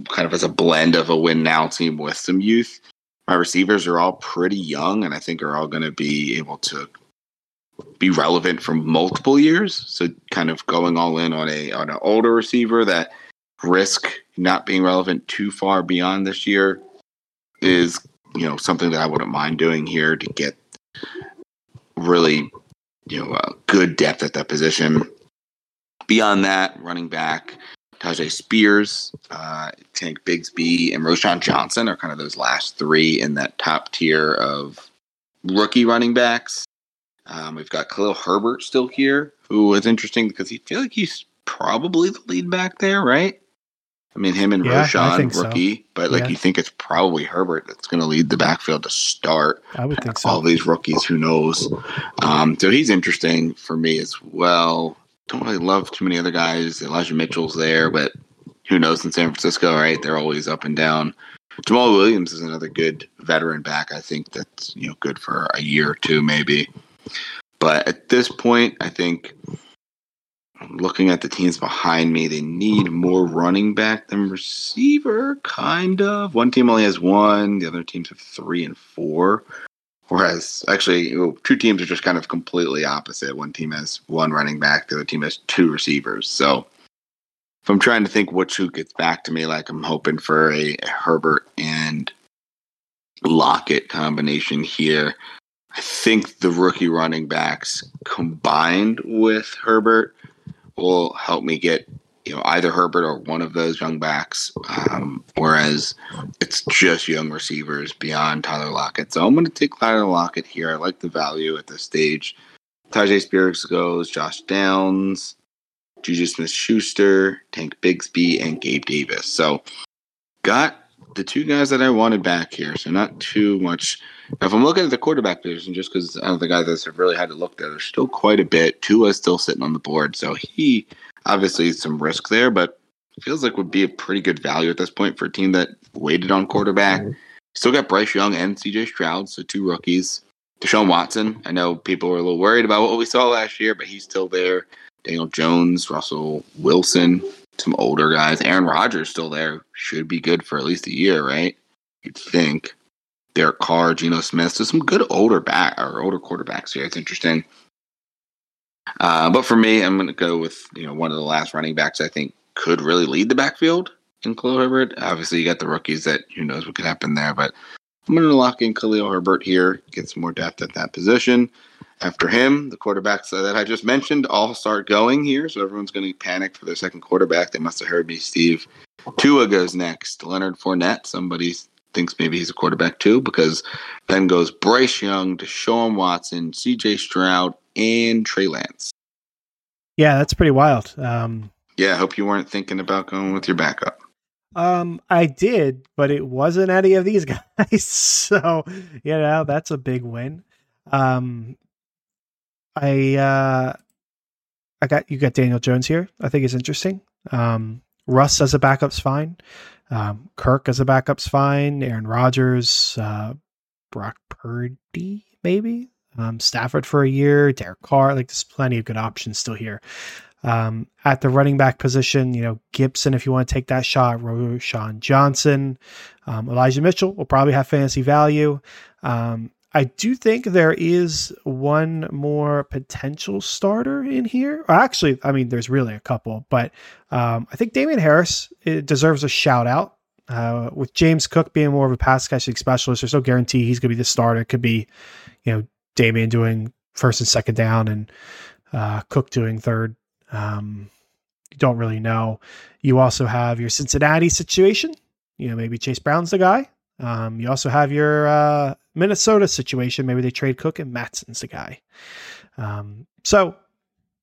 Speaker 2: kind of as a blend of a win now team with some youth. My receivers are all pretty young, and I think are all going to be able to be relevant for multiple years. So, kind of going all in on a on an older receiver that risk not being relevant too far beyond this year is you know something that I wouldn't mind doing here to get really you know good depth at that position. Beyond that, running back Tyjae Spears, uh, Tank Bigsby, and Roschon Johnson are kind of those last three in that top tier of rookie running backs. Um, we've got Khalil Herbert still here, who is interesting because he feel like he's probably the lead back there, right? I mean, him and
Speaker 1: Yeah,
Speaker 2: Roschon,
Speaker 1: think so.
Speaker 2: rookie, but like
Speaker 1: Yeah.
Speaker 2: you think it's probably Herbert that's going to lead the backfield to start
Speaker 1: I would think so.
Speaker 2: all these rookies. Who knows? Um, so he's interesting for me as well. Don't really love too many other guys. Elijah Mitchell's there, but who knows in San Francisco, right? They're always up and down. Jamaal Williams is another good veteran back. I think that's you know good for a year or two, maybe. But at this point, I think looking at the teams behind me, they need more running back than receiver, kind of. One team only has one, the other teams have three and four. Whereas, actually, two teams are just kind of completely opposite. One team has one running back, the other team has two receivers. So, if I'm trying to think which who gets back to me, like I'm hoping for a, a Herbert and Lockett combination here. I think the rookie running backs combined with Herbert will help me get you know either Herbert or one of those young backs. Um, whereas it's just young receivers beyond Tyler Lockett. So I'm going to take Tyler Lockett here. I like the value at this stage. Tyjae Spears goes, Josh Downs, Juju Smith Schuster, Tank Bigsby, and Gabe Davis. So got the two guys that I wanted back here. So not too much. Now, if I'm looking at the quarterback position, just because I don't think of us have really had to look there, there's still quite a bit. Tua's still sitting on the board, so he obviously some risk there, but feels like would be a pretty good value at this point for a team that waited on quarterback. Mm-hmm. Still got Bryce Young and CJ Stroud, so two rookies. Deshaun Watson. I know people were a little worried about what we saw last year, but he's still there. Daniel Jones, Russell Wilson, some older guys. Aaron Rodgers still there. Should be good for at least a year, right? You'd think. Derek Carr, Geno Smith. So some good older back or older quarterbacks here. It's interesting. Uh, but for me, I'm going to go with you know one of the last running backs I think could really lead the backfield in Khalil Herbert. Obviously, you got the rookies that who knows what could happen there, but I'm going to lock in Khalil Herbert here, get some more depth at that position. After him, the quarterbacks that I just mentioned all start going here, so everyone's going to panic for their second quarterback. They must have heard me, Steve. Tua goes next. Leonard Fournette. Somebody thinks maybe he's a quarterback too, because then goes Bryce Young, Deshaun Watson, C.J. Stroud, and Trey Lance.
Speaker 1: Yeah, that's pretty wild. Um,
Speaker 2: Yeah, I hope you weren't thinking about going with your backup.
Speaker 1: Um, I did, but it wasn't any of these [LAUGHS] guys. So, you know, that's a big win. Um, I, uh, I got, you got Daniel Jones here. I think it's interesting. Um, Russ as a backup's fine. Um, Kirk as a backup's fine. Aaron Rodgers, uh, Brock Purdy, maybe. Um, Stafford for a year. Derek Carr. Like, there's plenty of good options still here. Um, at the running back position, you know, Gibson, if you want to take that shot, Roschon Johnson, um, Elijah Mitchell will probably have fantasy value. Um, I do think there is one more potential starter in here. Or actually, I mean, there's really a couple, but um, I think Damien Harris it deserves a shout out. Uh, with James Cook being more of a pass catching specialist, there's no guarantee he's going to be the starter. It could be, you know, Damien doing first and second down and uh, Cook doing third. Um, you don't really know. You also have your Cincinnati situation. You know, maybe Chase Brown's the guy. Um, you also have your uh, Minnesota situation. Maybe they trade Cook and Mattison's the guy. Um, so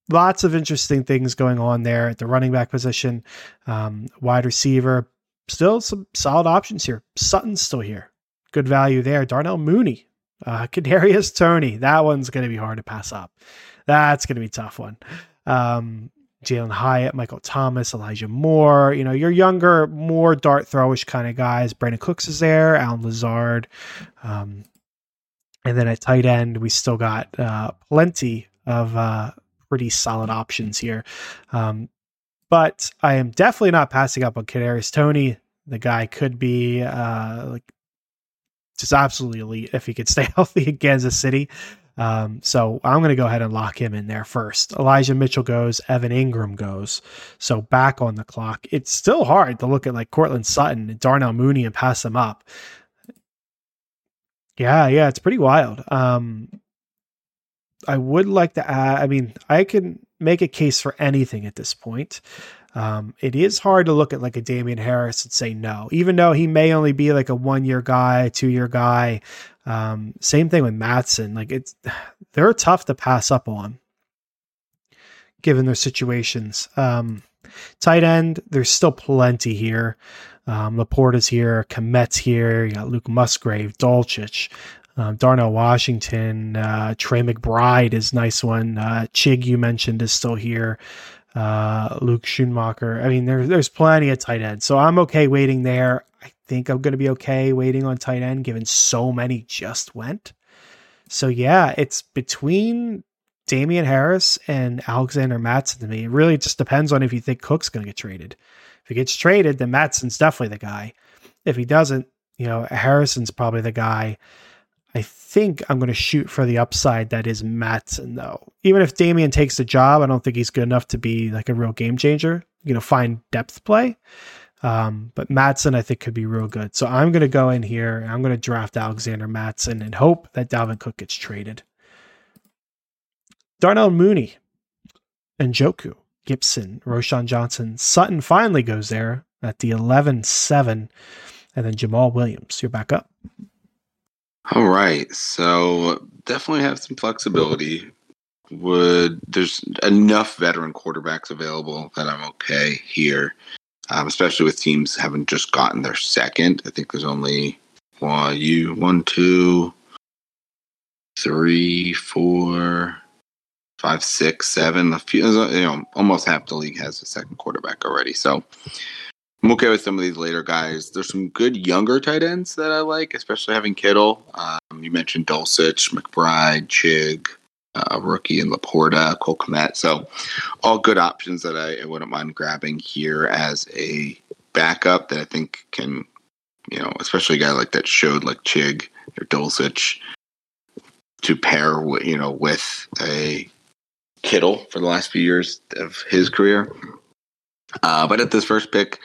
Speaker 1: lots of interesting things going on there at the running back position. Um, wide receiver, still some solid options here. Sutton's still here. Good value there. Darnell Mooney, uh, Kadarius Toney. That one's going to be hard to pass up. That's going to be tough one. Um, Jalin Hyatt, Michael Thomas, Elijah Moore. You know, your younger, more dart throwish kind of guys. Brandin Cooks is there, Allen Lazard. Um, and then at tight end, we still got uh, plenty of uh, pretty solid options here. Um, but I am definitely not passing up on Kadarius Toney. The guy could be uh, like just absolutely elite if he could stay [LAUGHS] healthy in Kansas City. Um, so I'm going to go ahead and lock him in there first. Elijah Mitchell goes, Evan Engram goes. So back on the clock. It's still hard to look at like Courtland Sutton and Darnell Mooney and pass them up. Yeah, yeah, it's pretty wild. Um, I would like to add, I mean, I can make a case for anything at this point. Um, it is hard to look at like a Damien Harris and say no, even though he may only be like a one year guy, two year guy. Um, same thing with Mattison. Like it's [SIGHS] they're tough to pass up on, given their situations. Um, tight end, there's still plenty here. Um, Laporta's here, Kmet's here. You got Luke Musgrave, Dulcich, um, Darnell Washington, uh, Trey McBride is nice one. Uh, Chig you mentioned is still here. Uh, Luke Schoonmaker. I mean, there's there's plenty of tight ends, so I'm okay waiting there. I think I'm going to be okay waiting on tight end, given so many just went. So yeah, it's between Damien Harris and Alexander Mattison to me. It really just depends on if you think Cook's going to get traded. If he gets traded, then Mattison's definitely the guy. If he doesn't, you know, Harrison's probably the guy. I think I'm going to shoot for the upside that is Mattison, though. Even if Damien takes the job, I don't think he's good enough to be like a real game changer. You know, find depth play. Um, but Mattison, I think, could be real good. So I'm going to go in here. I'm going to draft Alexander Mattison and hope that Dalvin Cook gets traded. Darnell Mooney, and Njoku, Gibson, Roschon Johnson, Sutton finally goes there at the 11 7. And then Jamaal Williams, you're back up.
Speaker 2: All right. So definitely have some flexibility. Would there's enough veteran quarterbacks available that I'm okay here um, especially with teams having just gotten their second. I think there's only one, you one, two, three, four, five, six, seven. A few, you know, almost half the league has a second quarterback already. So I'm okay with some of these later guys. There's some good younger tight ends that I like, especially having Kittle. Um, you mentioned Dulcich, McBride, Chig uh, rookie in Laporta, Cole Kmet. So, all good options that I, I, wouldn't mind grabbing here as a backup that I think can, you know, especially a guy like that showed like Chig or Dulcich to pair you know, with a Kittle for the last few years of his career. Uh, but at this first pick,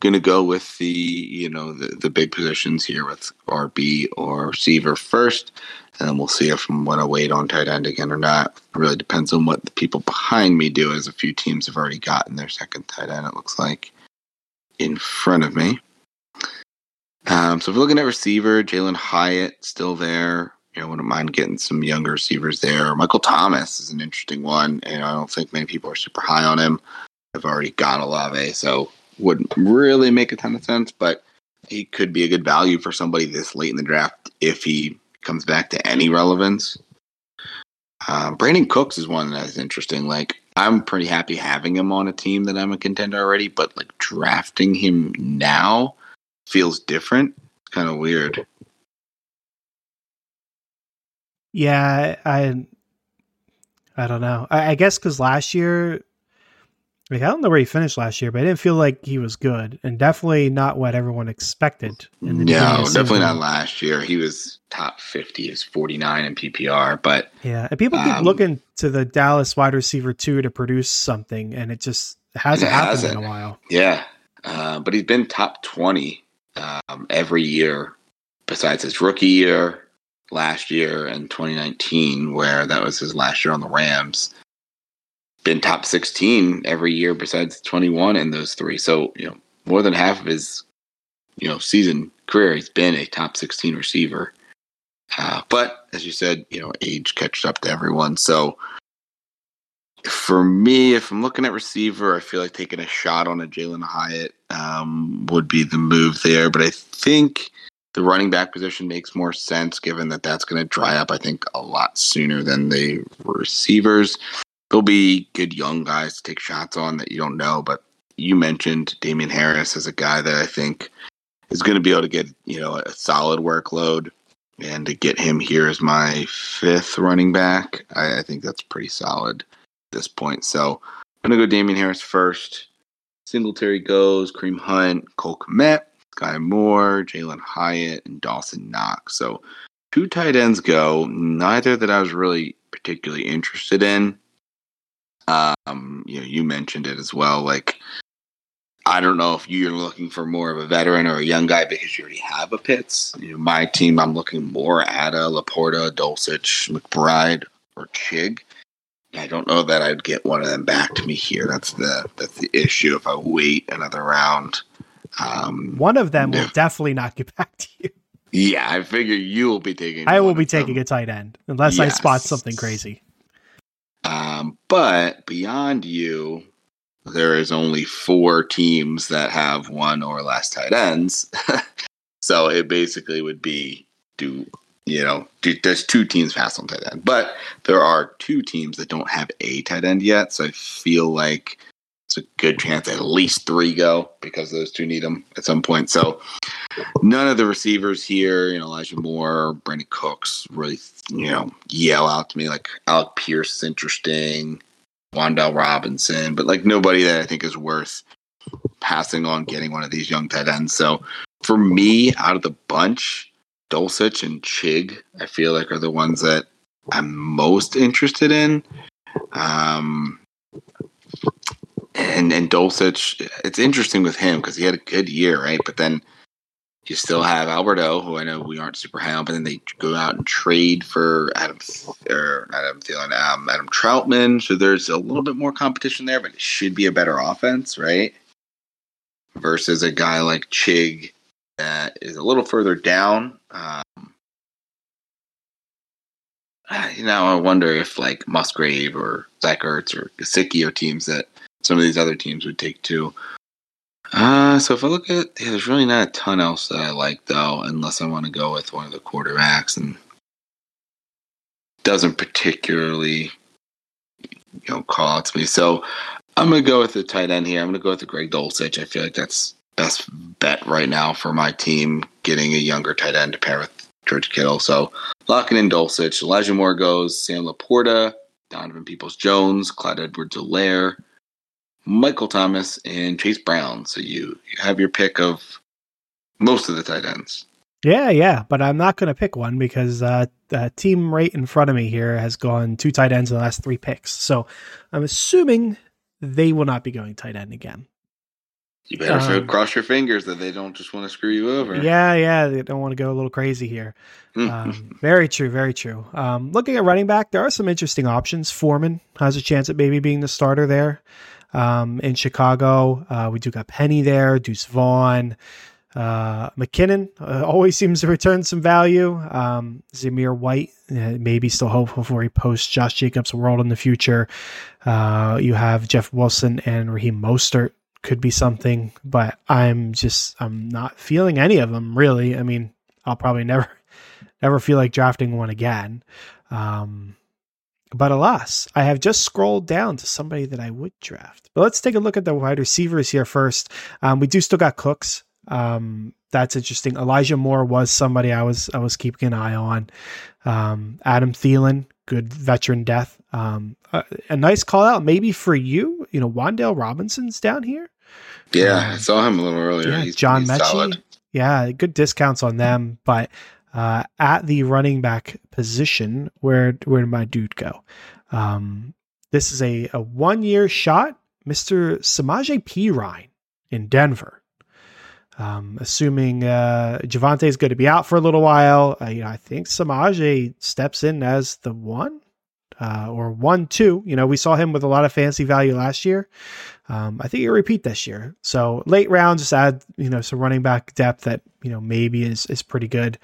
Speaker 2: going to go with the you know the, the big positions here with RB or receiver first, and then we'll see if I'm going to wait on tight end again or not. It really depends on what the people behind me do, as a few teams have already gotten their second tight end. It looks like in front of me. Um, so if we're looking at receiver, Jalin Hyatt still there. You know, wouldn't mind getting some younger receivers there. Michael Thomas is an interesting one, and I don't think many people are super high on him. I've already got Olave, so wouldn't really make a ton of sense, but he could be a good value for somebody this late in the draft if he comes back to any relevance. Uh, Brandin Cooks is one that is interesting. Like, I'm pretty happy having him on a team that I'm a contender already, but like drafting him now feels different. Kind of weird.
Speaker 1: Yeah, I I don't know. I, I guess because last year like, I don't know where he finished last year, but I didn't feel like he was good, and definitely not what everyone expected.
Speaker 2: In the no, definitely not last year. He was top fifty, is forty nine in PPR, but
Speaker 1: yeah, and people keep um, looking to the Dallas wide receiver two to produce something, and it just hasn't it happened hasn't. in a while.
Speaker 2: Yeah, uh, but he's been top twenty um, every year, besides his rookie year, last year, and twenty nineteen, where that was his last year on the Rams been top 16 every year besides 21 in those three. So, you know, more than half of his, you know, season career, he's been a top 16 receiver. Uh, but as you said, you know, age catches up to everyone. So for me, if I'm looking at receiver, I feel like taking a shot on a Jalin Hyatt um, would be the move there. But I think the running back position makes more sense given that that's going to dry up, I think, a lot sooner than the receivers there'll be good young guys to take shots on that you don't know. But you mentioned Damien Harris as a guy that I think is going to be able to get you know a solid workload, and to get him here as my fifth running back, I, I think that's pretty solid at this point. So I'm going to go Damien Harris first. Singletary goes, Kareem Hunt, Cole Kmet, Sky Moore, Jalin Hyatt, and Dawson Knox. So two tight ends go, neither that I was really particularly interested in. Um, you know, you mentioned it as well. Like, I don't know if you're looking for more of a veteran or a young guy because you already have a Pitts. You know, my team, I'm looking more at a Laporta, Dulcich, McBride, or Chig. I don't know that I'd get one of them back to me here. That's the that's the issue. If I wait another round, um,
Speaker 1: One of them will definitely not get [LAUGHS] back to you.
Speaker 2: yeah, I figure you will be taking.
Speaker 1: I will be
Speaker 2: of them.
Speaker 1: taking a tight end unless I spot something crazy.
Speaker 2: Um, but beyond you, there is only four teams that have one or less tight ends. [LAUGHS] so it basically would be do you know do, there's two teams pass on tight end, but there are two teams that don't have a tight end yet. So I feel like it's a good chance at least three go because those two need them at some point. So none of the receivers here, you know, Elijah Moore, Brandin Cooks, really, you know, yell out to me like Alec Pierce is interesting, Wan'Dale Robinson, but like nobody that I think is worth passing on getting one of these young tight ends. So for me, out of the bunch, Dulcich and Chig, I feel like are the ones that I'm most interested in. Um, and and Dulcich, it's interesting with him because he had a good year, right? But then you still have Alberto, who I know we aren't super high on, but then they go out and trade for Adam or Adam Thielen, um, Adam Trautman. So there's a little bit more competition there, but it should be a better offense, right? Versus a guy like Chig that is a little further down. Um, you know, I wonder if like Musgrave or Zach Ertz or Gesicki are teams that some of these other teams would take too. Uh, so if I look at, yeah, there's really not a ton else that I like though, unless I want to go with one of the quarterbacks, and doesn't particularly, you know, call out to me. So I'm gonna go with the tight end here. I'm gonna go with the Greg Dulcich. I feel like that's best bet right now for my team, getting a younger tight end to pair with George Kittle. So locking in Dulcich. Elijah Moore goes. Sam Laporta, Donovan Peoples Jones, Clyde Edwards Helaire. Michael Thomas and Chase Brown. So you, you have your pick of most of the tight ends.
Speaker 1: Yeah, yeah, but I'm not going to pick one because uh, the team right in front of me here has gone two tight ends in the last three picks. So I'm assuming they will not be going tight end again.
Speaker 2: You better
Speaker 1: Um,
Speaker 2: cross your fingers that they don't just want to screw you over.
Speaker 1: Yeah, yeah, they don't want to go a little crazy here. Um, very true, very true. Um, looking at running back, there are some interesting options. Foreman has a chance at maybe being the starter there. Um, in Chicago, uh, we do got Penny there, Deuce Vaughn, uh, McKinnon uh, always seems to return some value. Um, Zamir White, uh, maybe still hopeful for a post Josh Jacobs world in the future. Uh, you have Jeff Wilson and Raheem Mostert could be something, but I'm just I'm not feeling any of them really. I mean, I'll probably never [LAUGHS] never feel like drafting one again. Um, but alas, I have just scrolled down to somebody that I would draft. But let's take a look at the wide receivers here first. Um, we do still got Cooks. Um, that's interesting. Elijah Moore was somebody I was I was keeping an eye on. Um, Adam Thielen, good veteran death. Um, a, a nice call out maybe for you. You know, Wan'Dale Robinson's down here.
Speaker 2: yeah, I saw him a little earlier.
Speaker 1: Yeah,
Speaker 2: he's,
Speaker 1: John
Speaker 2: he's
Speaker 1: Metchie.
Speaker 2: solid.
Speaker 1: Yeah, good discounts on them, but uh, at the running back position, where where did my dude go? Um, this is a, a one year shot, Mister Samaje Perine in Denver. Um, assuming uh, Javonte is going to be out for a little while, uh, you know, I think Samaje steps in as the one uh, or one two. You know, we saw him with a lot of fancy value last year. Um, I think he'll repeat this year. So late round, just add you know some running back depth that you know maybe is is pretty good.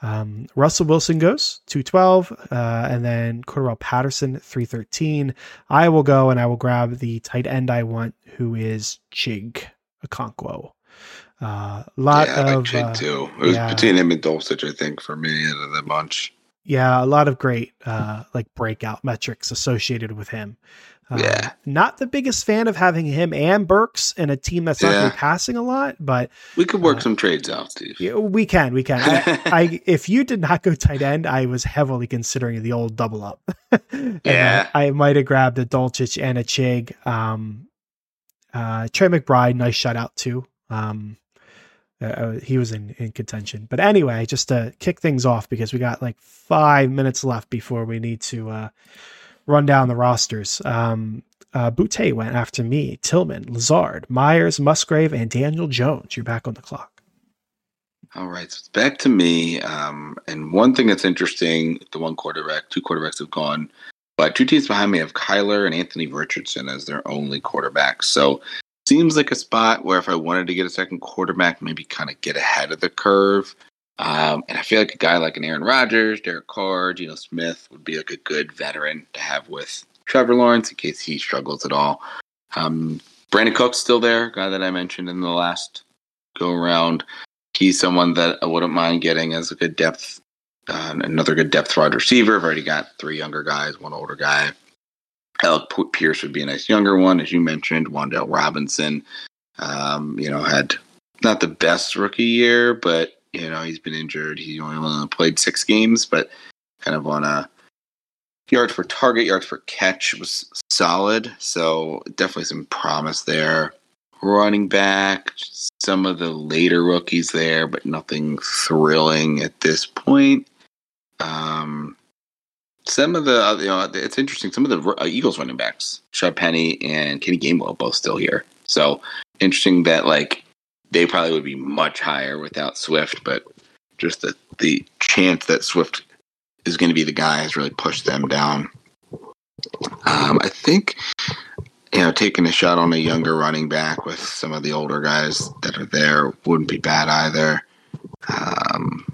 Speaker 1: Um, Russell Wilson goes two twelve, uh, and then Cordarrelle Patterson three thirteen. I will go and I will grab the tight end I want, who is Chig Okonkwo. Uh, lot
Speaker 2: yeah, I
Speaker 1: of
Speaker 2: like Jake
Speaker 1: uh,
Speaker 2: too. It was
Speaker 1: yeah.
Speaker 2: between him and Dulcich, I think, for me out of the bunch.
Speaker 1: Yeah, a lot of great uh, like breakout metrics associated with him. Um,
Speaker 2: Yeah.
Speaker 1: not the biggest fan of having him and Burks in a team that's not
Speaker 2: Yeah.
Speaker 1: be passing a lot, but
Speaker 2: We could work
Speaker 1: Uh,
Speaker 2: some trades out, Steve.
Speaker 1: yeah, we can, we can. I, [LAUGHS] I, if you did not go tight end, I was heavily considering the old double up. [LAUGHS]
Speaker 2: Yeah.
Speaker 1: I might have grabbed a Dulcich and a Chig. Um, uh, Trey McBride, nice shutout too. Um, uh, uh, he was in, in contention. But anyway, just to kick things off because we got like five minutes left before we need to uh, run down the rosters. Um, uh, Boutte went after me, Tillman, Lazard, Myers, Musgrave, and Daniel Jones. You're back on the clock.
Speaker 2: All right, so it's back to me. Um, and one thing that's interesting: the one quarterback, two quarterbacks have gone. But two teams behind me have Kyler and Anthony Richardson as their only quarterbacks. So seems like a spot where if I wanted to get a second quarterback, maybe kind of get ahead of the curve. Um, and I feel like a guy like an Aaron Rodgers, Derek Carr, Geno Smith would be like a good veteran to have with Trevor Lawrence in case he struggles at all. Um, Brandin Cook's still there, guy that I mentioned in the last go around. He's someone that I wouldn't mind getting as a good depth, uh, another good depth wide receiver. I've already got three younger guys, one older guy. Alec Pierce would be a nice younger one, as you mentioned. Wan'Dale Robinson, um, you know, had not the best rookie year, but you know he's been injured. He only played six games, but kind of on a yards for target, yards for catch was solid. So definitely some promise there. Running back, some of the later rookies there, but nothing thrilling at this point. Um, some of the, you know, it's interesting. Some of the uh, Eagles running backs, Rashaad Penny and Kenny Gainwell, both still here. So interesting that like they probably would be much higher without Swift, but just the the chance that Swift is going to be the guy has really pushed them down. Um, I think you know taking a shot on a younger running back with some of the older guys that are there wouldn't be bad either. Um,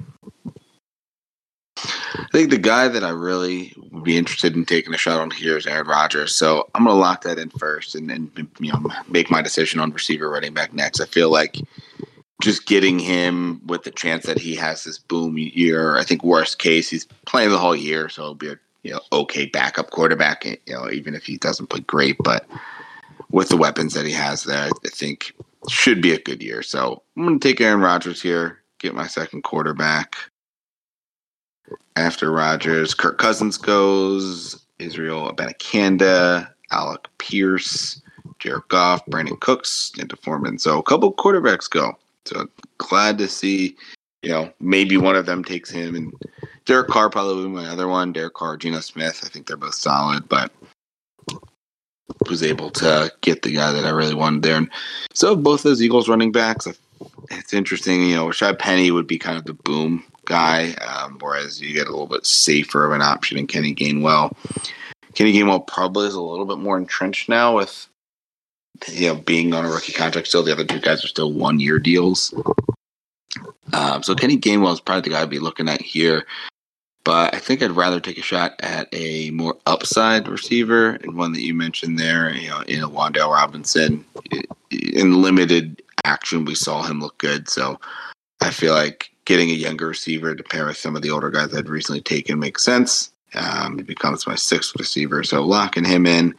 Speaker 2: I think the guy that I really would be interested in taking a shot on here is Aaron Rodgers. So I'm going to lock that in first and then you know make my decision on receiver running back next. I feel like just getting him with the chance that he has this boom year. I think worst case he's playing the whole year, so it'll be a you know okay backup quarterback. You know even if he doesn't play great, but with the weapons that he has there, I think should be a good year. So I'm going to take Aaron Rodgers here, get my second quarterback. After Rodgers, Kirk Cousins goes, Israel Abanikanda, Alec Pierce, Jared Goff, Brandin Cooks, into Foreman. So a couple quarterbacks go. So glad to see, you know, maybe one of them takes him and Derek Carr probably my other one. Derek Carr, Geno Smith. I think they're both solid, but was able to get the guy that I really wanted there. And so both those Eagles running backs, it's interesting. You know, Rashaad Penny would be kind of the boom guy, um, whereas you get a little bit safer of an option in Kenny Gainwell. Kenny Gainwell probably is a little bit more entrenched now with you know, being on a rookie contract still. The other two guys are still one year deals. Um, so Kenny Gainwell is probably the guy I'd be looking at here. But I think I'd rather take a shot at a more upside receiver and one that you mentioned there, you know, in a Wan'Dale Robinson. In limited action, we saw him look good. So I feel like getting a younger receiver to pair with some of the older guys I'd recently taken makes sense. Um, he becomes my sixth receiver. So locking him in.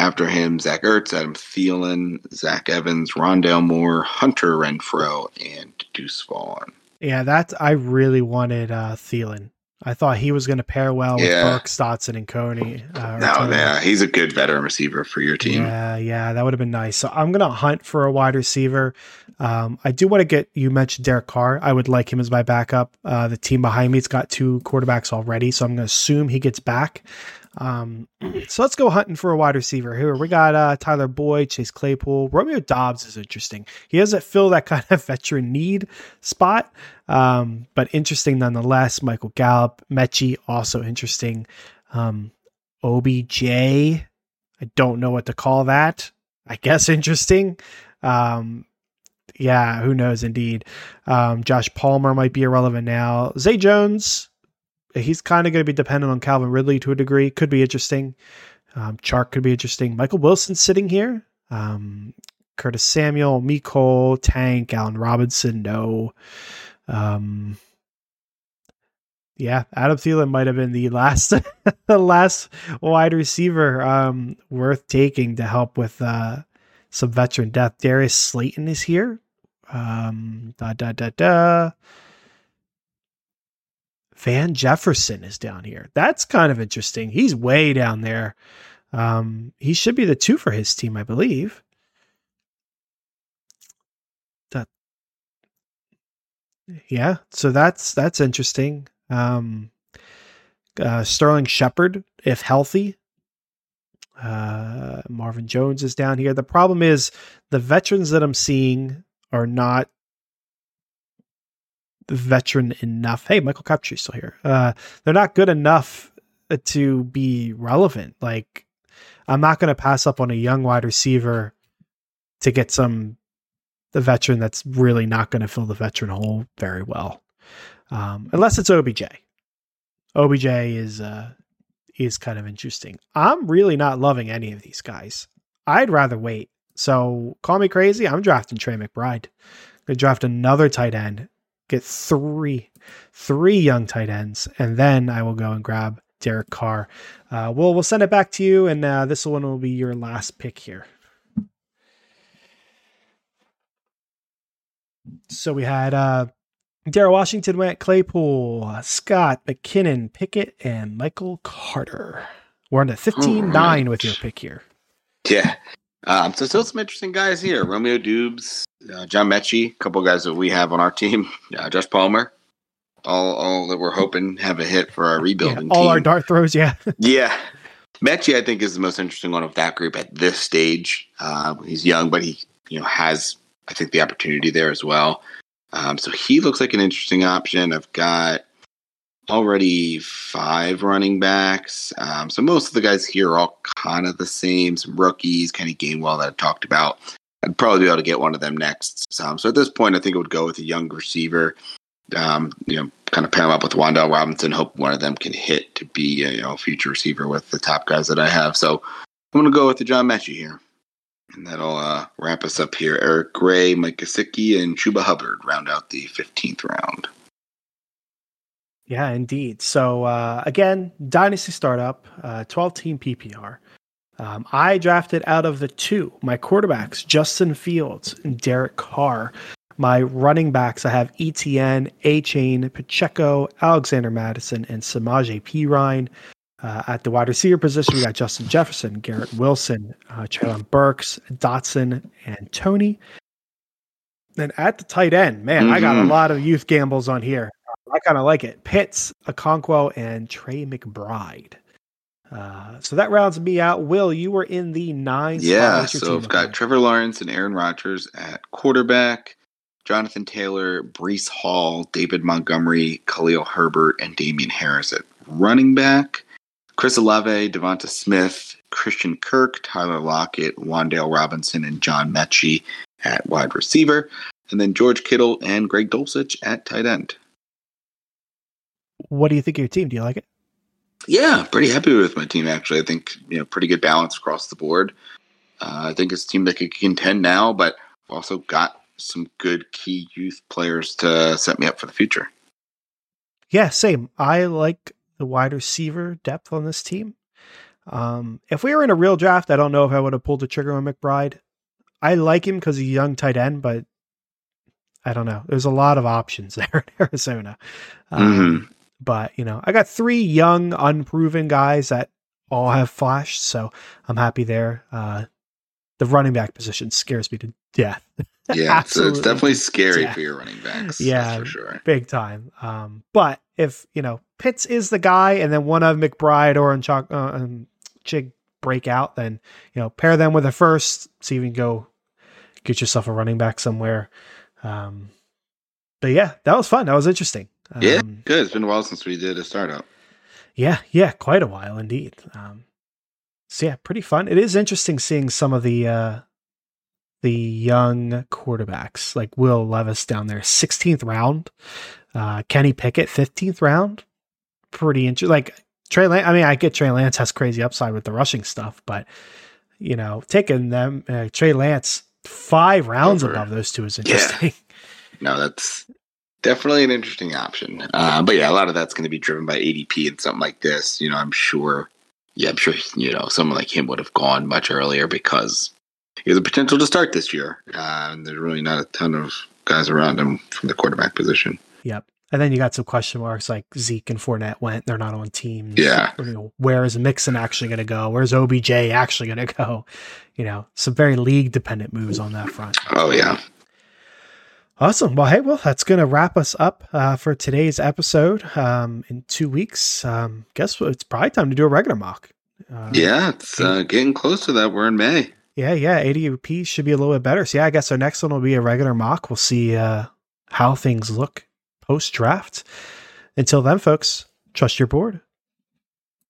Speaker 2: After him, Zach Ertz, Adam Thielen, Zach Evans, Rondale Moore, Hunter Renfrow, and Deuce Vaughn.
Speaker 1: Yeah, that's I really wanted uh, Thielen. I thought he was going to pair well yeah. with Burke, Dotson, and Toney.
Speaker 2: Uh, no, yeah, he's a good veteran receiver for your team.
Speaker 1: Yeah, yeah, that would have been nice. So I'm going to hunt for a wide receiver. Um, I do want to get you mentioned Derek Carr. I would like him as my backup. Uh, the team behind me's got two quarterbacks already, so I'm going to assume he gets back. Um, so let's go hunting for a wide receiver here. We got uh, Tyler Boyd, Chase Claypool, Romeo Doubs is interesting. He doesn't fill that [LAUGHS] kind of veteran need spot, um, but interesting nonetheless. Michael Gallup, Metchie, also interesting. Um, OBJ, I don't know what to call that. I guess interesting. Um, yeah, who knows? Indeed, um, Josh Palmer might be irrelevant now. Zay Jones, he's kind of going to be dependent on Calvin Ridley to a degree. Could be interesting. Um, Chark could be interesting. Michael Wilson sitting here. Um, Curtis Samuel, Mecole, Tank, Allen Robinson, no. Um, yeah, Adam Thielen might have been the last, [LAUGHS] the last wide receiver um, worth taking to help with uh, some veteran depth. Darius Slayton is here. Um, da da da da. Van Jefferson is down here. That's kind of interesting. He's way down there. Um, he should be the two for his team, I believe. That, yeah. So that's that's interesting. Um, uh, Sterling Shepard, if healthy. Uh, Marvin Jones is down here. The problem is the veterans that I'm seeing are not veteran enough. Hey, Michael Crabtree's still here. Uh, they're not good enough to be relevant. Like, I'm not going to pass up on a young wide receiver to get some the veteran that's really not going to fill the veteran hole very well, um, unless it's OBJ. OBJ is uh, is kind of interesting. I'm really not loving any of these guys. I'd rather wait. So call me crazy. I'm drafting Trey McBride. Gonna draft another tight end. Get three, three young tight ends, and then I will go and grab Derek Carr. Uh, we'll we'll send it back to you, and uh, this one will be your last pick here. So we had uh, Darnell Washington went Claypool, Scott, McKinnon, Pickett, and Michael Carter. We're on to 15 9 with your pick here.
Speaker 2: Yeah. Um, so still some interesting guys here. Romeo Doubs, uh, John Metchie, a couple guys that we have on our team. [LAUGHS] Uh, Josh Palmer, all all that we're hoping have a hit for our rebuilding.
Speaker 1: Yeah, all
Speaker 2: team.
Speaker 1: our dart throws, yeah. [LAUGHS]
Speaker 2: yeah. Metchie, I think, is the most interesting one of that group at this stage. Uh, he's young, but he you know has I think the opportunity there as well. Um, so he looks like an interesting option. I've got already five running backs. Um, so most of the guys here are all kind of the same. Some rookies, kind Kenny Gainwell that I talked about. I'd probably be able to get one of them next. Um, so at this point, I think it would go with a young receiver. Um, you know, kind of pair them up with Wan'Dale Robinson. Hope one of them can hit to be a you know, future receiver with the top guys that I have. So I'm going to go with the John Metchie here. And that'll uh, wrap us up here. Eric Gray, Mike Gesicki, and Chuba Hubbard round out the 15th round.
Speaker 1: Yeah, indeed. So uh, again, Dynasty Startup, uh, 12 team PPR. Um, I drafted out of the two my quarterbacks, Justin Fields and Derek Carr. My running backs, I have ETN, Achane, Pacheco, Alexander Mattison, and Samaje Perine. Uh, at the wide receiver position, we got Justin Jefferson, Garrett Wilson, uh, Treylon Burks, Dotson, and Toney. And at the tight end, man, mm-hmm. I got a mm-hmm. lot of youth gambles on here. I kind of like it. Pitts, Okonkwo, and Trey McBride. Uh, so that rounds me out. Will, you were in the nine.
Speaker 2: Yeah, so I've got Trevor Lawrence and Aaron Rodgers at quarterback, Jonathan Taylor, Breece Hall, David Montgomery, Khalil Herbert, and Damien Harris at running back. Chris Olave, Devonta Smith, Christian Kirk, Tyler Lockett, Wan'Dale Robinson, and John Metchie at wide receiver. And then George Kittle and Greg Dulcich at tight end.
Speaker 1: What do you think of your team? Do you like it?
Speaker 2: Yeah, pretty happy with my team actually. I think you know pretty good balance across the board. Uh, I think it's a team that could contend now, but also got some good key youth players to set me up for the future.
Speaker 1: Yeah, same. I like the wide receiver depth on this team. Um, if we were in a real draft, I don't know if I would have pulled the trigger on McBride. I like him because he's a young tight end, but I don't know. There's a lot of options [LAUGHS] there in Arizona. Um, mm-hmm. But, you know, I got three young, unproven guys that all have flash, so I'm happy there. Uh, the running back position scares me to death. [LAUGHS]
Speaker 2: Yeah, so it's definitely scary yeah. for your running backs.
Speaker 1: Yeah,
Speaker 2: for sure,
Speaker 1: big time. Um, but if you know Pitts is the guy, and then one of McBride or Unchak, uh, um, Chig break out, then you know pair them with a first, see if you can go get yourself a running back somewhere. Um, but yeah, that was fun. That was interesting. Um,
Speaker 2: yeah, good. It's been a while since we did a startup.
Speaker 1: Yeah, yeah, quite a while indeed. Um, so yeah, pretty fun. It is interesting seeing some of the uh, the young quarterbacks like Will Levis down there, 16th round, uh, Kenny Pickett, 15th round. Pretty interesting. Like Trey Lance, I mean, I get Trey Lance has crazy upside with the rushing stuff, but you know, taking them, uh, Trey Lance five rounds Over. above those two is interesting.
Speaker 2: Yeah. [LAUGHS] No, that's definitely an interesting option. Uh, but yeah, a lot of that's going to be driven by ADP and something like this. You know, I'm sure. Yeah, I'm sure. You know, someone like him would have gone much earlier because he has a potential to start this year. Uh, and there's really not a ton of guys around him from the quarterback position.
Speaker 1: Yep. And then you got some question marks like Zeke and Fournette went. They're not on teams.
Speaker 2: Yeah.
Speaker 1: you know, where is Mixon actually going to go? Where's OBJ actually going to go? You know, some very league dependent moves on that front.
Speaker 2: Oh, yeah.
Speaker 1: Awesome. Well, hey, well, that's going to wrap us up uh, for today's episode. Um, in two weeks, um, guess what? It's probably time to do a regular mock.
Speaker 2: Uh, yeah, it's uh, getting close to that. We're in May.
Speaker 1: Yeah, yeah. ADP should be a little bit better. So yeah, I guess our next one will be a regular mock. We'll see uh, how things look post draft. Until then, folks, trust your board.